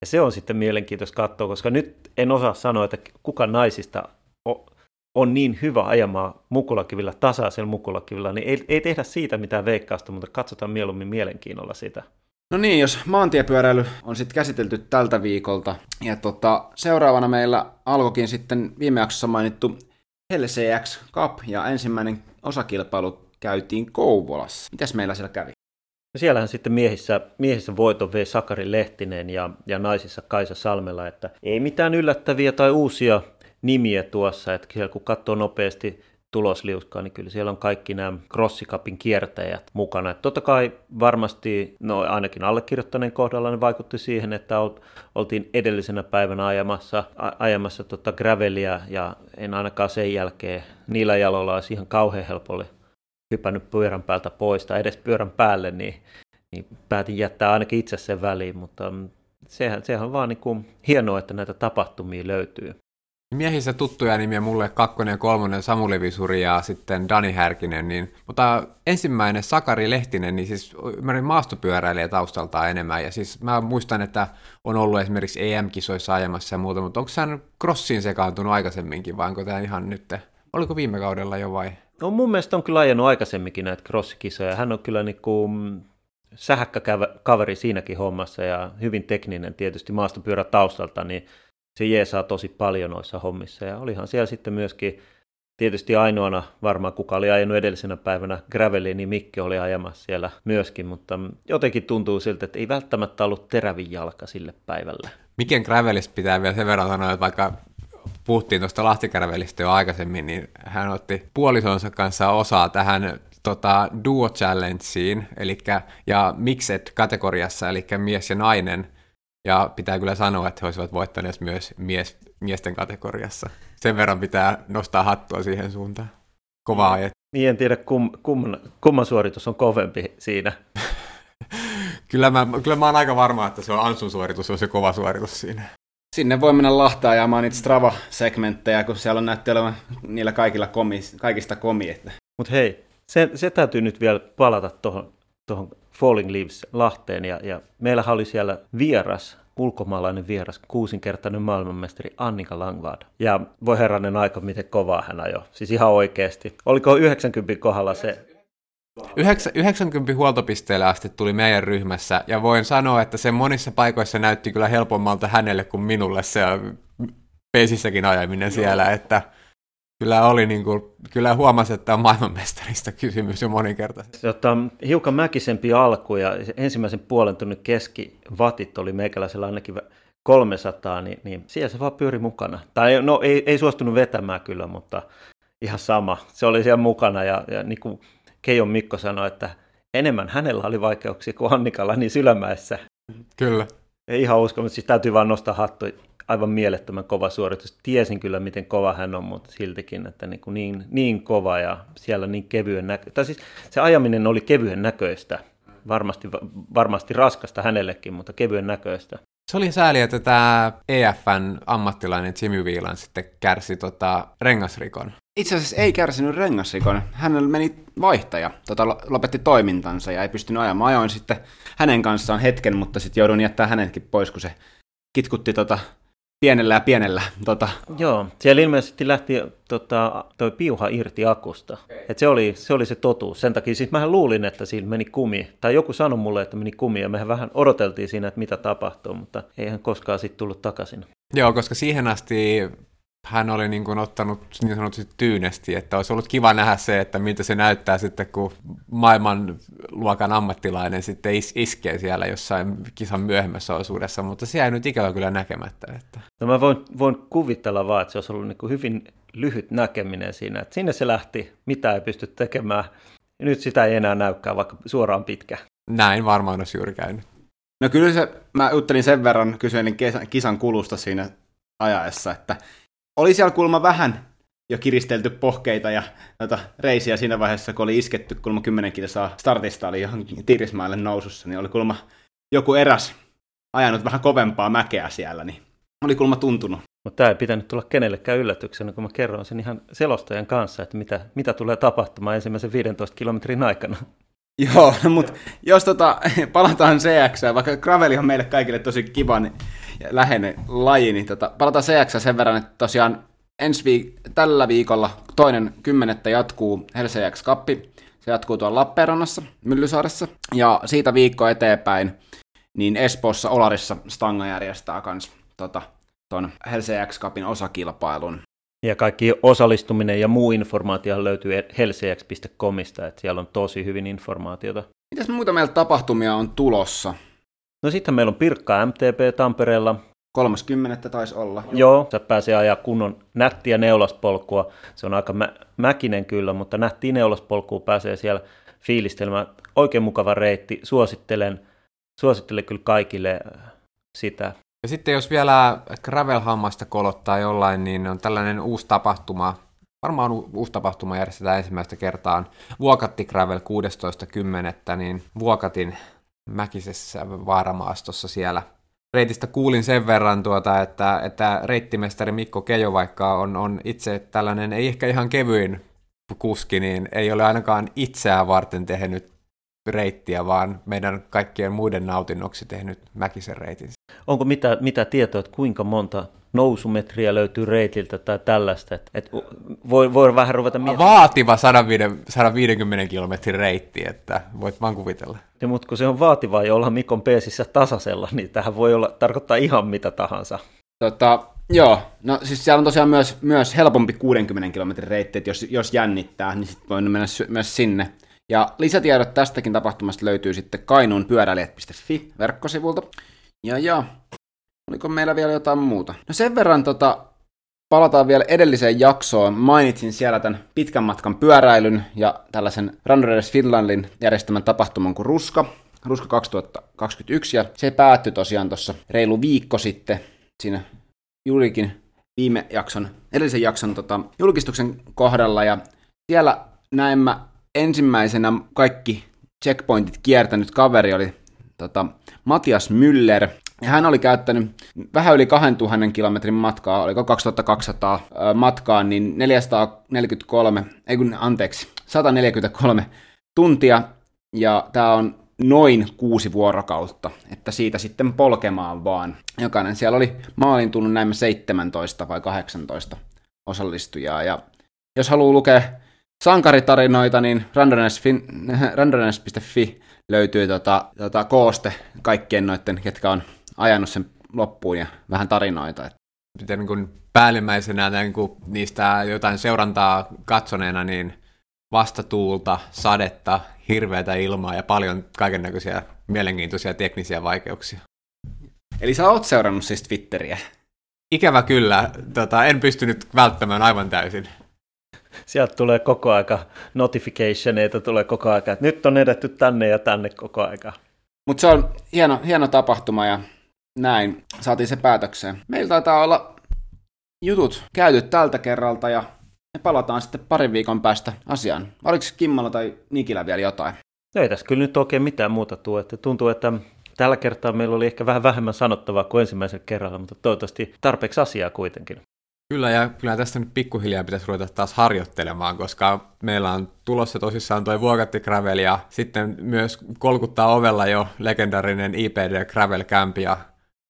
Ja se on sitten mielenkiintoista katsoa, koska nyt en osaa sanoa, että kuka naisista on niin hyvä ajamaan mukulakivillä, tasaisella mukulakivillä, niin ei, ei tehdä siitä mitään veikkausta, mutta katsotaan mieluummin mielenkiinnolla sitä. No niin, jos maantiepyöräily on sitten käsitelty tältä viikolta, ja tota, seuraavana meillä alkoikin sitten viime jaksossa mainittu LCX Cup, ja ensimmäinen osakilpailu käytiin Kouvolassa. Mitäs meillä siellä kävi? No siellähän sitten miehissä, miehissä voiton vei Sakari Lehtinen ja, ja naisissa Kaisa Salmela, että ei mitään yllättäviä tai uusia nimiä tuossa, että kun katsoo nopeasti tulosliuskaa, niin kyllä siellä on kaikki nämä crossikapin kiertäjät mukana. Että totta kai varmasti, no ainakin allekirjoittaneen kohdalla, ne vaikutti siihen, että oltiin edellisenä päivänä ajamassa, ajamassa tota gravelia ja en ainakaan sen jälkeen niillä jaloilla olisi ihan kauhean helpolle hypännyt pyörän päältä pois tai edes pyörän päälle, niin, niin päätin jättää ainakin itse sen väliin, mutta mm, sehän, sehän on vaan niin kuin hienoa, että näitä tapahtumia löytyy. Miehissä tuttuja nimiä mulle kakkonen ja kolmonen Samuli Visuri ja sitten Dani Härkinen, niin, mutta ensimmäinen Sakari Lehtinen, niin siis ymmärrän maastopyöräilijä taustalta enemmän, ja siis mä muistan, että on ollut esimerkiksi EM-kisoissa ajamassa ja muuta, mutta onko hän crossiin sekaantunut aikaisemminkin, vai onko tämä ihan nyt, oliko viime kaudella jo vai? No mun mielestä on kyllä ajanut aikaisemminkin näitä crossikisoja, hän on kyllä niinku sähäkkä kaveri siinäkin hommassa ja hyvin tekninen tietysti maastopyörä taustalta, niin se jeesaa tosi paljon noissa hommissa. Ja olihan siellä sitten myöskin tietysti ainoana varmaan kuka oli ajanut edellisenä päivänä graveliin, niin Mikke oli ajamassa siellä myöskin, mutta jotenkin tuntuu siltä, että ei välttämättä ollut terävin jalka sille päivälle. Miken gravelista pitää vielä sen verran sanoa, että vaikka puhuttiin tuosta Lahtigravelista jo aikaisemmin, niin hän otti puolisonsa kanssa osaa tähän tota, Duo Challengeen, eli, ja Mixed-kategoriassa, eli mies ja nainen, ja pitää kyllä sanoa, että he olisivat voittaneet myös mies miesten kategoriassa. Sen verran pitää nostaa hattua siihen suuntaan. Kovaa ajet. Niin en tiedä, kum, kumman, kumman suoritus on kovempi siinä. kyllä, mä, kyllä mä oon aika varma, että se on Ansun suoritus, on se kova suoritus siinä. Sinne voi mennä lahtaa ajamaan niitä Strava-segmenttejä, kun siellä on näytti olevan niillä kaikilla komi, kaikista komi. Että. Mutta hei, se, se täytyy nyt vielä palata tuohon tuohon Falling Leaves Lahteen, ja, ja meillähän oli siellä vieras, ulkomaalainen vieras, kuusinkertainen maailmanmestari Annika Langvad. Ja voi herranen aika, miten kovaa hän ajoi. Siis ihan oikeasti. Oliko 90 kohdalla se 90 huoltopisteelle asti tuli meidän ryhmässä, ja voin sanoa, että se monissa paikoissa näytti kyllä helpommalta hänelle kuin minulle se peisissäkin ajaminen siellä, että kyllä oli niin kuin, kyllä huomasi, että on maailmanmestarista kysymys jo moninkertaisesti. Tota, hiukan mäkisempi alku ja ensimmäisen puolen tunnin keskivatit oli meikäläisellä ainakin 300, niin, niin siellä se vaan pyöri mukana. Tai no ei, ei suostunut vetämään kyllä, mutta ihan sama. Se oli siellä mukana ja, ja niin kuin Keijon Mikko sanoi, että enemmän hänellä oli vaikeuksia kuin Annikalla niin Sylämäessä. Kyllä. Ei ihan usko, mutta siis täytyy vaan nostaa hattu aivan mielettömän kova suoritus. Tiesin kyllä, miten kova hän on, mutta siltikin, että niin, kuin niin, niin kova ja siellä niin kevyen näkö... Tai siis se ajaminen oli kevyen näköistä. Varmasti, varmasti raskasta hänellekin, mutta kevyen näköistä. Se oli sääli, että tämä EFN ammattilainen Jimmy Whelan sitten kärsi tota rengasrikon. Itse asiassa ei kärsinyt rengasrikon. Hänellä meni vaihtaja, tota, lopetti toimintansa ja ei pystynyt ajamaan. Ajoin sitten hänen kanssaan hetken, mutta sitten joudun jättää hänetkin pois, kun se kitkutti tota pienellä ja pienellä. Tota. Joo, siellä ilmeisesti lähti tota, toi piuha irti akusta. Okay. Et se, oli, se oli se totuus. Sen takia siis mähän luulin, että siinä meni kumi. Tai joku sanoi mulle, että meni kumi ja mehän vähän odoteltiin siinä, että mitä tapahtuu, mutta eihän koskaan sitten tullut takaisin. Joo, koska siihen asti hän oli niin kuin ottanut niin sanotusti tyynesti, että olisi ollut kiva nähdä se, että miltä se näyttää sitten, kun maailmanluokan ammattilainen sitten is- iskee siellä jossain kisan myöhemmässä osuudessa, mutta se jäi nyt ikävä kyllä näkemättä. Että. No mä voin, voin kuvitella vaan, että se olisi ollut niin kuin hyvin lyhyt näkeminen siinä, että sinne se lähti, mitä ei pysty tekemään, ja nyt sitä ei enää näykään, vaikka suoraan pitkä. Näin varmaan olisi juuri käynyt. No kyllä se, mä juttelin sen verran, kyselin kisan kulusta siinä ajaessa, että oli siellä kulma vähän jo kiristelty pohkeita ja noita reisiä siinä vaiheessa, kun oli isketty kulma 10 kilsaa startista, oli johonkin Tirismaille nousussa, niin oli kulma joku eräs ajanut vähän kovempaa mäkeä siellä, niin oli kulma tuntunut. Mutta tämä ei pitänyt tulla kenellekään yllätyksenä, kun mä kerron sen ihan selostajan kanssa, että mitä, mitä tulee tapahtumaan ensimmäisen 15 kilometrin aikana. Joo, no, mutta jos tota, palataan CX, vaikka Graveli on meille kaikille tosi kiva niin, läheinen laji, niin tota, palataan CX sen verran, että tosiaan ensi viik- tällä viikolla toinen kymmenettä jatkuu Helsex Kappi. Se jatkuu tuolla Lappeenrannassa, Myllysaaressa. Ja siitä viikko eteenpäin, niin Espoossa Olarissa Stanga järjestää kans tota, ton Helsex Cupin osakilpailun. Ja kaikki osallistuminen ja muu informaatio löytyy helsex.comista, että siellä on tosi hyvin informaatiota. Mitäs muuta meillä tapahtumia on tulossa? No sitten meillä on Pirkka MTP Tampereella. 30. taisi olla. Joo, sä pääsee ajaa kunnon nättiä neulaspolkua. Se on aika mä- mäkinen kyllä, mutta nättiä neulaspolkua pääsee siellä fiilistelmään. Oikein mukava reitti. Suosittelen, suosittelen kyllä kaikille sitä. Ja sitten jos vielä Gravel-hammasta kolottaa jollain, niin on tällainen uusi tapahtuma, varmaan uusi tapahtuma järjestetään ensimmäistä kertaa, Vuokatti Gravel 16.10. niin Vuokatin mäkisessä vaaramaastossa siellä. Reitistä kuulin sen verran, tuota, että, että reittimestari Mikko Kejo, vaikka on, on itse tällainen, ei ehkä ihan kevyin kuski, niin ei ole ainakaan itseään varten tehnyt reittiä, vaan meidän kaikkien muiden nautinnoksi tehnyt Mäkisen reitin. Onko mitä, mitä tietoa, että kuinka monta nousumetriä löytyy reitiltä tai tällaista? Että, että voi, voi vähän ruveta miettimään. Vaativa 150 kilometrin reitti, että voit vaan kuvitella. Ja, mutta kun se on vaativaa ja olla Mikon peesissä tasaisella, niin tähän voi olla, tarkoittaa ihan mitä tahansa. Tota, joo, no siis siellä on tosiaan myös, myös helpompi 60 kilometrin reitti, että jos, jos jännittää, niin sitten voi mennä myös sinne. Ja lisätiedot tästäkin tapahtumasta löytyy sitten kainuunpyöräilijät.fi verkkosivulta. Ja ja, oliko meillä vielä jotain muuta? No sen verran tota, palataan vielä edelliseen jaksoon. Mainitsin siellä tämän pitkän matkan pyöräilyn ja tällaisen Runners Finlandin järjestämän tapahtuman kuin Ruska. Ruska 2021 ja se päättyi tosiaan tuossa reilu viikko sitten. Siinä juurikin viime jakson, edellisen jakson tota, julkistuksen kohdalla, ja siellä näemmä ensimmäisenä kaikki checkpointit kiertänyt kaveri oli tota, Matias Müller, ja hän oli käyttänyt vähän yli 2000 kilometrin matkaa, oliko 2200 matkaa, niin 443, ei kun anteeksi, 143 tuntia, ja tämä on noin kuusi vuorokautta, että siitä sitten polkemaan vaan. Jokainen siellä oli maalin tullut näin 17 vai 18 osallistujaa, ja jos haluaa lukea sankaritarinoita, niin randomness.fi löytyy tota, tota kooste kaikkien noiden, ketkä on ajanut sen loppuun ja vähän tarinoita. Miten niin päällimmäisenä niin kuin niistä jotain seurantaa katsoneena, niin vastatuulta, sadetta, hirveätä ilmaa ja paljon kaiken näköisiä mielenkiintoisia teknisiä vaikeuksia. Eli sä oot seurannut siis Twitteriä? Ikävä kyllä, tota, en pystynyt välttämään aivan täysin. Sieltä tulee koko aika notificationeita, tulee koko aika, että nyt on edetty tänne ja tänne koko aika. Mutta se on hieno, hieno tapahtuma ja näin saatiin se päätökseen. Meillä taitaa olla jutut käyty tältä kerralta ja me palataan sitten parin viikon päästä asiaan. Oliko Kimmalla tai Nikillä vielä jotain? No ei tässä kyllä nyt oikein mitään muuta tule. Että tuntuu, että tällä kertaa meillä oli ehkä vähän vähemmän sanottavaa kuin ensimmäisellä kerralla, mutta toivottavasti tarpeeksi asiaa kuitenkin. Kyllä, ja kyllä tästä nyt pikkuhiljaa pitäisi ruveta taas harjoittelemaan, koska meillä on tulossa tosissaan toi Vuokatti Gravel, ja sitten myös kolkuttaa ovella jo legendarinen IPD Gravel Camp, ja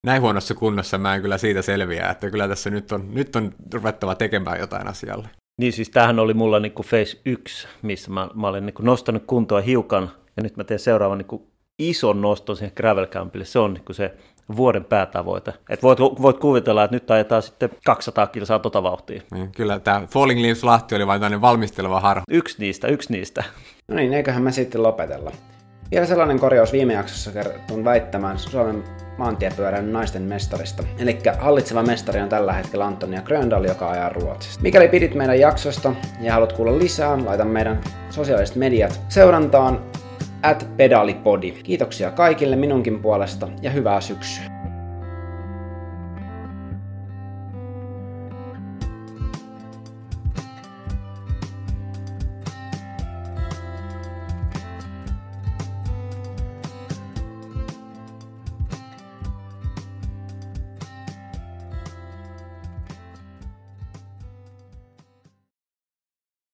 näin huonossa kunnossa mä en kyllä siitä selviä, että kyllä tässä nyt on, nyt on ruvettava tekemään jotain asialle. Niin siis tämähän oli mulla niin Face 1, missä mä, mä olen niin nostanut kuntoa hiukan, ja nyt mä teen seuraavan niin ison noston siihen Gravel Campille. Se on niin se vuoden päätavoite. Et voit, voit kuvitella, että nyt ajetaan sitten 200 kilsaa tota vauhtia. Niin, kyllä tämä Falling Leaves Lahti oli vain tämmöinen valmisteleva harha. Yksi niistä, yksi niistä. No niin, eiköhän me sitten lopetella. Vielä sellainen korjaus viime jaksossa kertun väittämään Suomen maantiepyörän naisten mestarista. Eli hallitseva mestari on tällä hetkellä Antonia Gröndal, joka ajaa Ruotsista. Mikäli pidit meidän jaksosta ja haluat kuulla lisää, laita meidän sosiaaliset mediat seurantaan at pedalipodi. Kiitoksia kaikille minunkin puolesta ja hyvää syksyä.